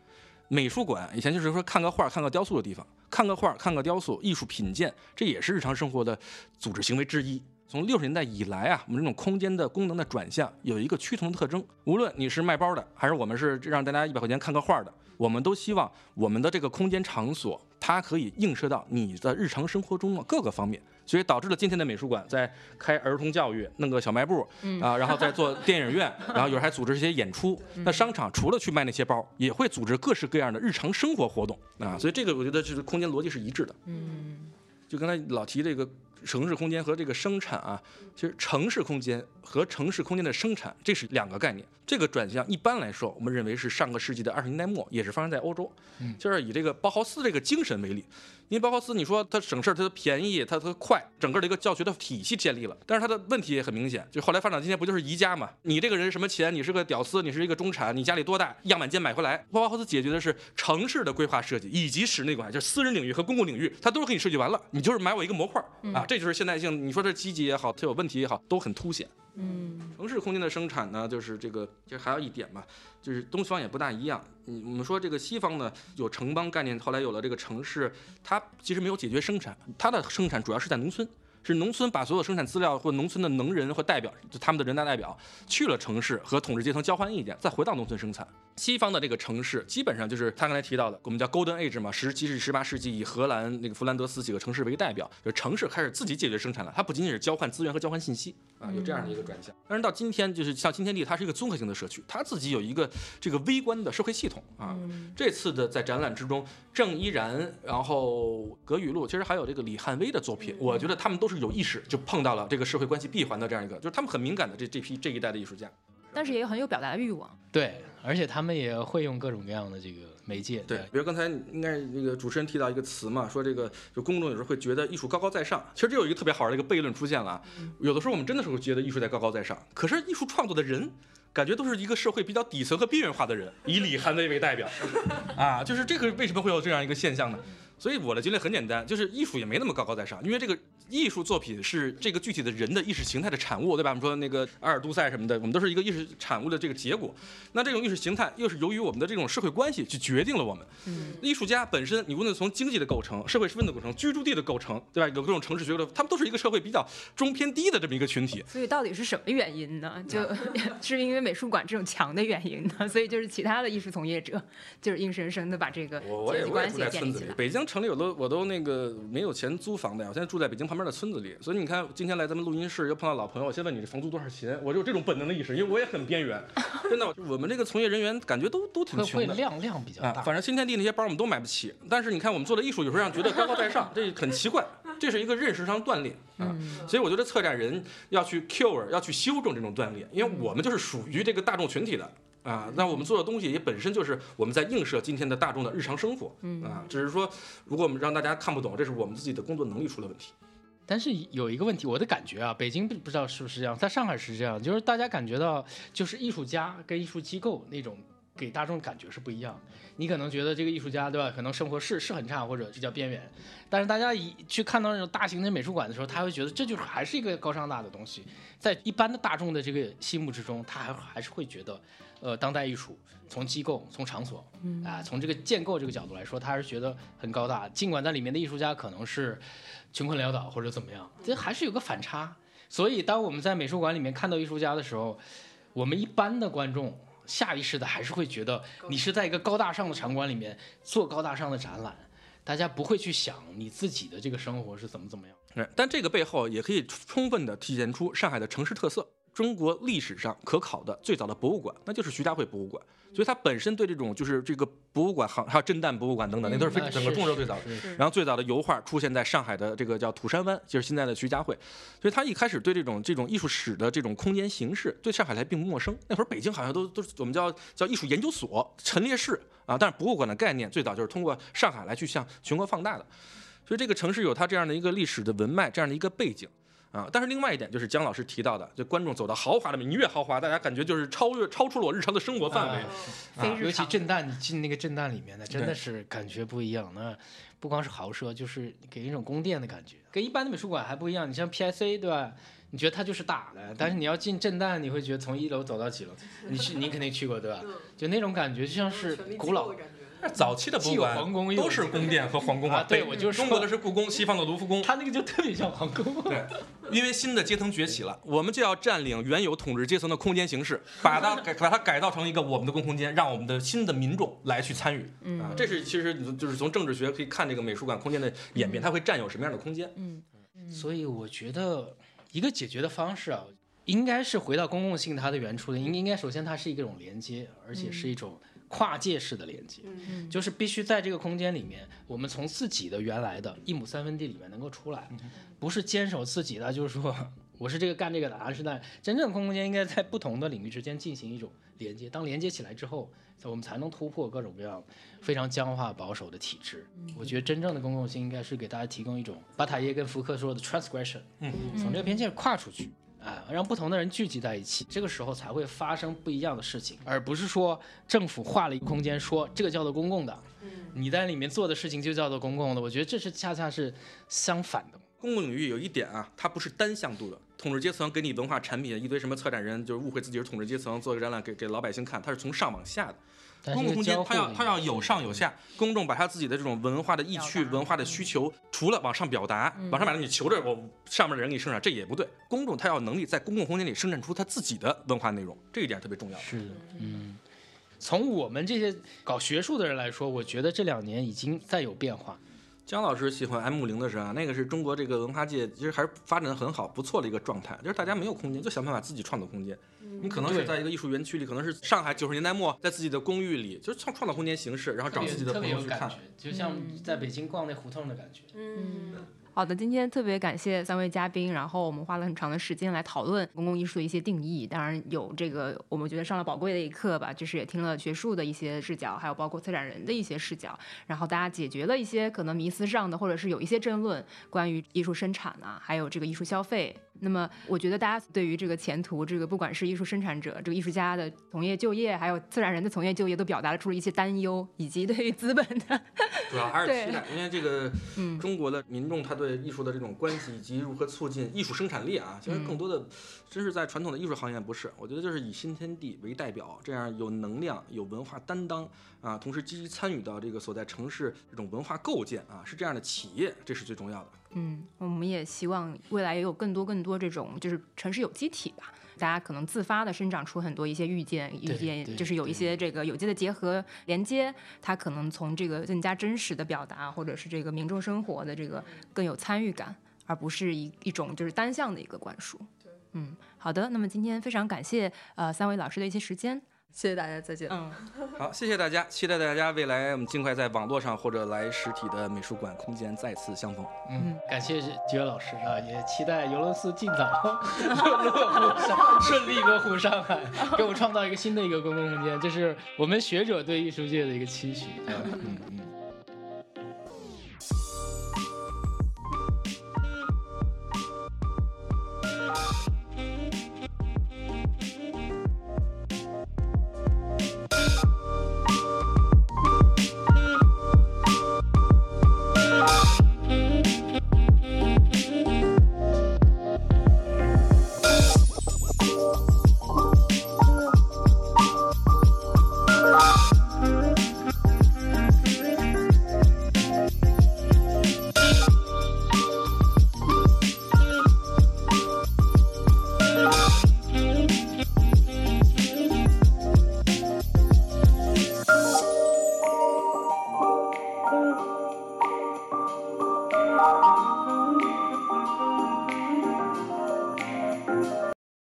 美术馆以前就是说看个画、看个雕塑的地方，看个画、看个雕塑，艺术品鉴，这也是日常生活的组织行为之一。从六十年代以来啊，我们这种空间的功能的转向有一个趋同特征。无论你是卖包的，还是我们是让大家一百块钱看个画的，我们都希望我们的这个空间场所，它可以映射到你的日常生活中的各个方面。所以导致了今天的美术馆在开儿童教育，弄个小卖部啊，然后再做电影院，然后有时还组织一些演出。那商场除了去卖那些包，也会组织各式各样的日常生活活动啊。所以这个我觉得就是空间逻辑是一致的。嗯，就刚才老提这个城市空间和这个生产啊，其实城市空间和城市空间的生产这是两个概念。这个转向一般来说，我们认为是上个世纪的二十年代末，也是发生在欧洲，就是以这个包豪斯这个精神为例。因为包豪斯，你说它省事儿，它便宜，它它快，整个的一个教学的体系建立了。但是它的问题也很明显，就后来发展今天不就是宜家嘛？你这个人什么钱？你是个屌丝，你是一个中产，你家里多大？样板间买回来，包豪斯解决的是城市的规划设计以及室内管，就是私人领域和公共领域，它都是给你设计完了，你就是买我一个模块啊，这就是现代性。你说这积极也好，它有问题也好，都很凸显。嗯，城市空间的生产呢，就是这个，其实还有一点嘛，就是东西方也不大一样。嗯，我们说这个西方呢有城邦概念，后来有了这个城市，它其实没有解决生产，它的生产主要是在农村。是农村把所有生产资料或农村的能人或代表，就他们的人大代表去了城市和统治阶层交换意见，再回到农村生产。西方的这个城市基本上就是他刚才提到的，我们叫 Golden Age 嘛，十七世纪、十八世纪以荷兰那个弗兰德斯几个城市为代表，就城市开始自己解决生产了。它不仅仅是交换资源和交换信息啊，有这样的一个转向。但是到今天，就是像新天地，它是一个综合性的社区，它自己有一个这个微观的社会系统啊。这次的在展览之中，郑依然，然后葛雨露，其实还有这个李汉威的作品，我觉得他们都是。有意识就碰到了这个社会关系闭环的这样一个，就是他们很敏感的这这批这一代的艺术家，但是也有很有表达的欲望。对，而且他们也会用各种各样的这个媒介。对，比如刚才应该那个主持人提到一个词嘛，说这个就公众有时候会觉得艺术高高在上。其实这有一个特别好玩的一个悖论出现了，有的时候我们真的是会觉得艺术在高高在上，可是艺术创作的人感觉都是一个社会比较底层和边缘化的人，以李寒威为代表 啊，就是这个为什么会有这样一个现象呢？所以我的结论很简单，就是艺术也没那么高高在上，因为这个艺术作品是这个具体的人的意识形态的产物，对吧？我们说那个阿尔都塞什么的，我们都是一个意识产物的这个结果。那这种意识形态又是由于我们的这种社会关系去决定了我们。嗯艺术家本身，你无论从经济的构成、社会身份的构成、居住地的构成，对吧？有各种城市学的，他们都是一个社会比较中偏低的这么一个群体。所以到底是什么原因呢？就 是因为美术馆这种强的原因呢？所以就是其他的艺术从业者就是硬生生的把这个阶级关系建立起来。北京。城里我都我都那个没有钱租房子呀，我现在住在北京旁边。旁边的村子里。所以你看，今天来咱们录音室又碰到老朋友，我先问你这房租多少钱，我就有这种本能的意识，因为我也很边缘。真的，我们这个从业人员感觉都都挺会穷的。会量量比较啊，大。反正新天地那些包我们都买不起，但是你看我们做的艺术，有时候让觉得高高在上，这很奇怪，这是一个认识上断裂啊。所以我觉得策展人要去 cure，要去修正这种断裂，因为我们就是属于这个大众群体的。啊，那我们做的东西也本身就是我们在映射今天的大众的日常生活，啊，只是说如果我们让大家看不懂，这是我们自己的工作能力出了问题。但是有一个问题，我的感觉啊，北京不不知道是不是这样，在上海是这样，就是大家感觉到就是艺术家跟艺术机构那种给大众感觉是不一样。你可能觉得这个艺术家对吧，可能生活是是很差或者比较边缘，但是大家一去看到那种大型的美术馆的时候，他会觉得这就是还是一个高尚大的东西，在一般的大众的这个心目之中，他还还是会觉得，呃，当代艺术从机构从场所啊、从这个建构这个角度来说，他还是觉得很高大，尽管在里面的艺术家可能是穷困潦倒或者怎么样，这还是有个反差。所以，当我们在美术馆里面看到艺术家的时候，我们一般的观众下意识的还是会觉得你是在一个高大上的场馆里面做高大上的展览，大家不会去想你自己的这个生活是怎么怎么样。但这个背后也可以充分的体现出上海的城市特色。中国历史上可考的最早的博物馆，那就是徐家汇博物馆，所以它本身对这种就是这个博物馆行，还有震旦博物馆等等，那都是非啊整个是中国最早的。然后最早的油画出现在上海的这个叫土山湾，就是现在的徐家汇，所以他一开始对这种这种艺术史的这种空间形式，对上海来并不陌生。那会儿北京好像都都是我们叫叫艺术研究所陈列室啊，但是博物馆的概念最早就是通过上海来去向全国放大的，所以这个城市有它这样的一个历史的文脉，这样的一个背景。啊，但是另外一点就是姜老师提到的，就观众走到豪华的，你越豪华，大家感觉就是超越超出了我日常的生活范围。尤其震旦，你进那个震旦里面的，真的是感觉不一样。那不光是豪奢，就是给人一种宫殿的感觉，跟一般的美术馆还不一样。你像 PIC 对吧？你觉得它就是大的，但是你要进震旦，你会觉得从一楼走到几楼，你去你肯定去过对吧？就那种感觉，就像是古老早期的博物馆皇宫都是宫殿和皇宫啊对我就是中国的是故宫，西方的卢浮宫。它那个就特别像皇宫。对，因为新的阶层崛起了，我们就要占领原有统治阶层的空间形式，把它改把它改造成一个我们的公空间，让我们的新的民众来去参与。嗯啊，这是其实你就是从政治学可以看这个美术馆空间的演变，它会占有什么样的空间。嗯所以我觉得一个解决的方式啊，应该是回到公共性它的原初的，应应该首先它是一种连接，而且是一种跨界式的连接，嗯就是必须在这个空间里面，我们从自己的原来的一亩三分地里面能够出来，不是坚守自己的，就是说 我是这个干这个的，而是在真正的空间应该在不同的领域之间进行一种连接，当连接起来之后。我们才能突破各种各样非常僵化保守的体制。我觉得真正的公共性应该是给大家提供一种巴塔耶跟福克说的 transgression，嗯，从这个边界跨出去。啊，让不同的人聚集在一起，这个时候才会发生不一样的事情，而不是说政府划了一个空间，说这个叫做公共的，你在里面做的事情就叫做公共的。我觉得这是恰恰是相反的。公共领域有一点啊，它不是单向度的。统治阶层给你文化产品，一堆什么策展人就是误会自己是统治阶层，做个展览给给老百姓看，它是从上往下的。公共空间它要它要有上有下，公众把他自己的这种文化的意趣、文化的需求，除了往上表达，往上表达你求着我上面的人给你生产，这也不对。公众他要有能力在公共空间里生产出他自己的文化内容，这一点特别重要。是的，嗯，从我们这些搞学术的人来说，我觉得这两年已经在有变化。姜老师喜欢 M 零的时候啊，那个是中国这个文化界其实还是发展的很好、不错的一个状态，就是大家没有空间，就想办法自己创造空间。你可能是在一个艺术园区里，可能是上海九十年代末，在自己的公寓里，就是创创造空间形式，然后找自己的朋友去看别有感觉。，就像在北京逛那胡同的感觉。嗯，好的，今天特别感谢三位嘉宾，然后我们花了很长的时间来讨论公共艺术的一些定义，当然有这个我们觉得上了宝贵的一课吧，就是也听了学术的一些视角，还有包括策展人的一些视角，然后大家解决了一些可能迷思上的，或者是有一些争论关于艺术生产啊，还有这个艺术消费。那么我觉得大家对于这个前途，这个不管是艺术生产者、这个艺术家的从业就业，还有自然人的从业就业，都表达了出了一些担忧，以及对于资本的 主要还是期待，因为这个嗯。中国的民众他对艺术的这种关系以及如何促进艺术生产力啊，其实更多的真是在传统的艺术行业不是，我觉得就是以新天地为代表，这样有能量、有文化担当啊，同时积极参与到这个所在城市这种文化构建啊，是这样的企业，这是最重要的。嗯，我们也希望未来也有更多更多这种就是城市有机体吧，大家可能自发的生长出很多一些预见，预见就是有一些这个有机的结合连接，它可能从这个更加真实的表达，或者是这个民众生活的这个更有参与感。而不是一一种就是单向的一个灌输。对，嗯，好的，那么今天非常感谢呃三位老师的一些时间。谢谢大家，再见。嗯，好，谢谢大家，期待大家未来我们尽快在网络上或者来实体的美术馆空间再次相逢。嗯，感谢几位老师啊，也期待尤伦斯尽早 落户上，顺利落户上海，给我们创造一个新的一个公共空间，这是我们学者对艺术界的一个期许。嗯嗯。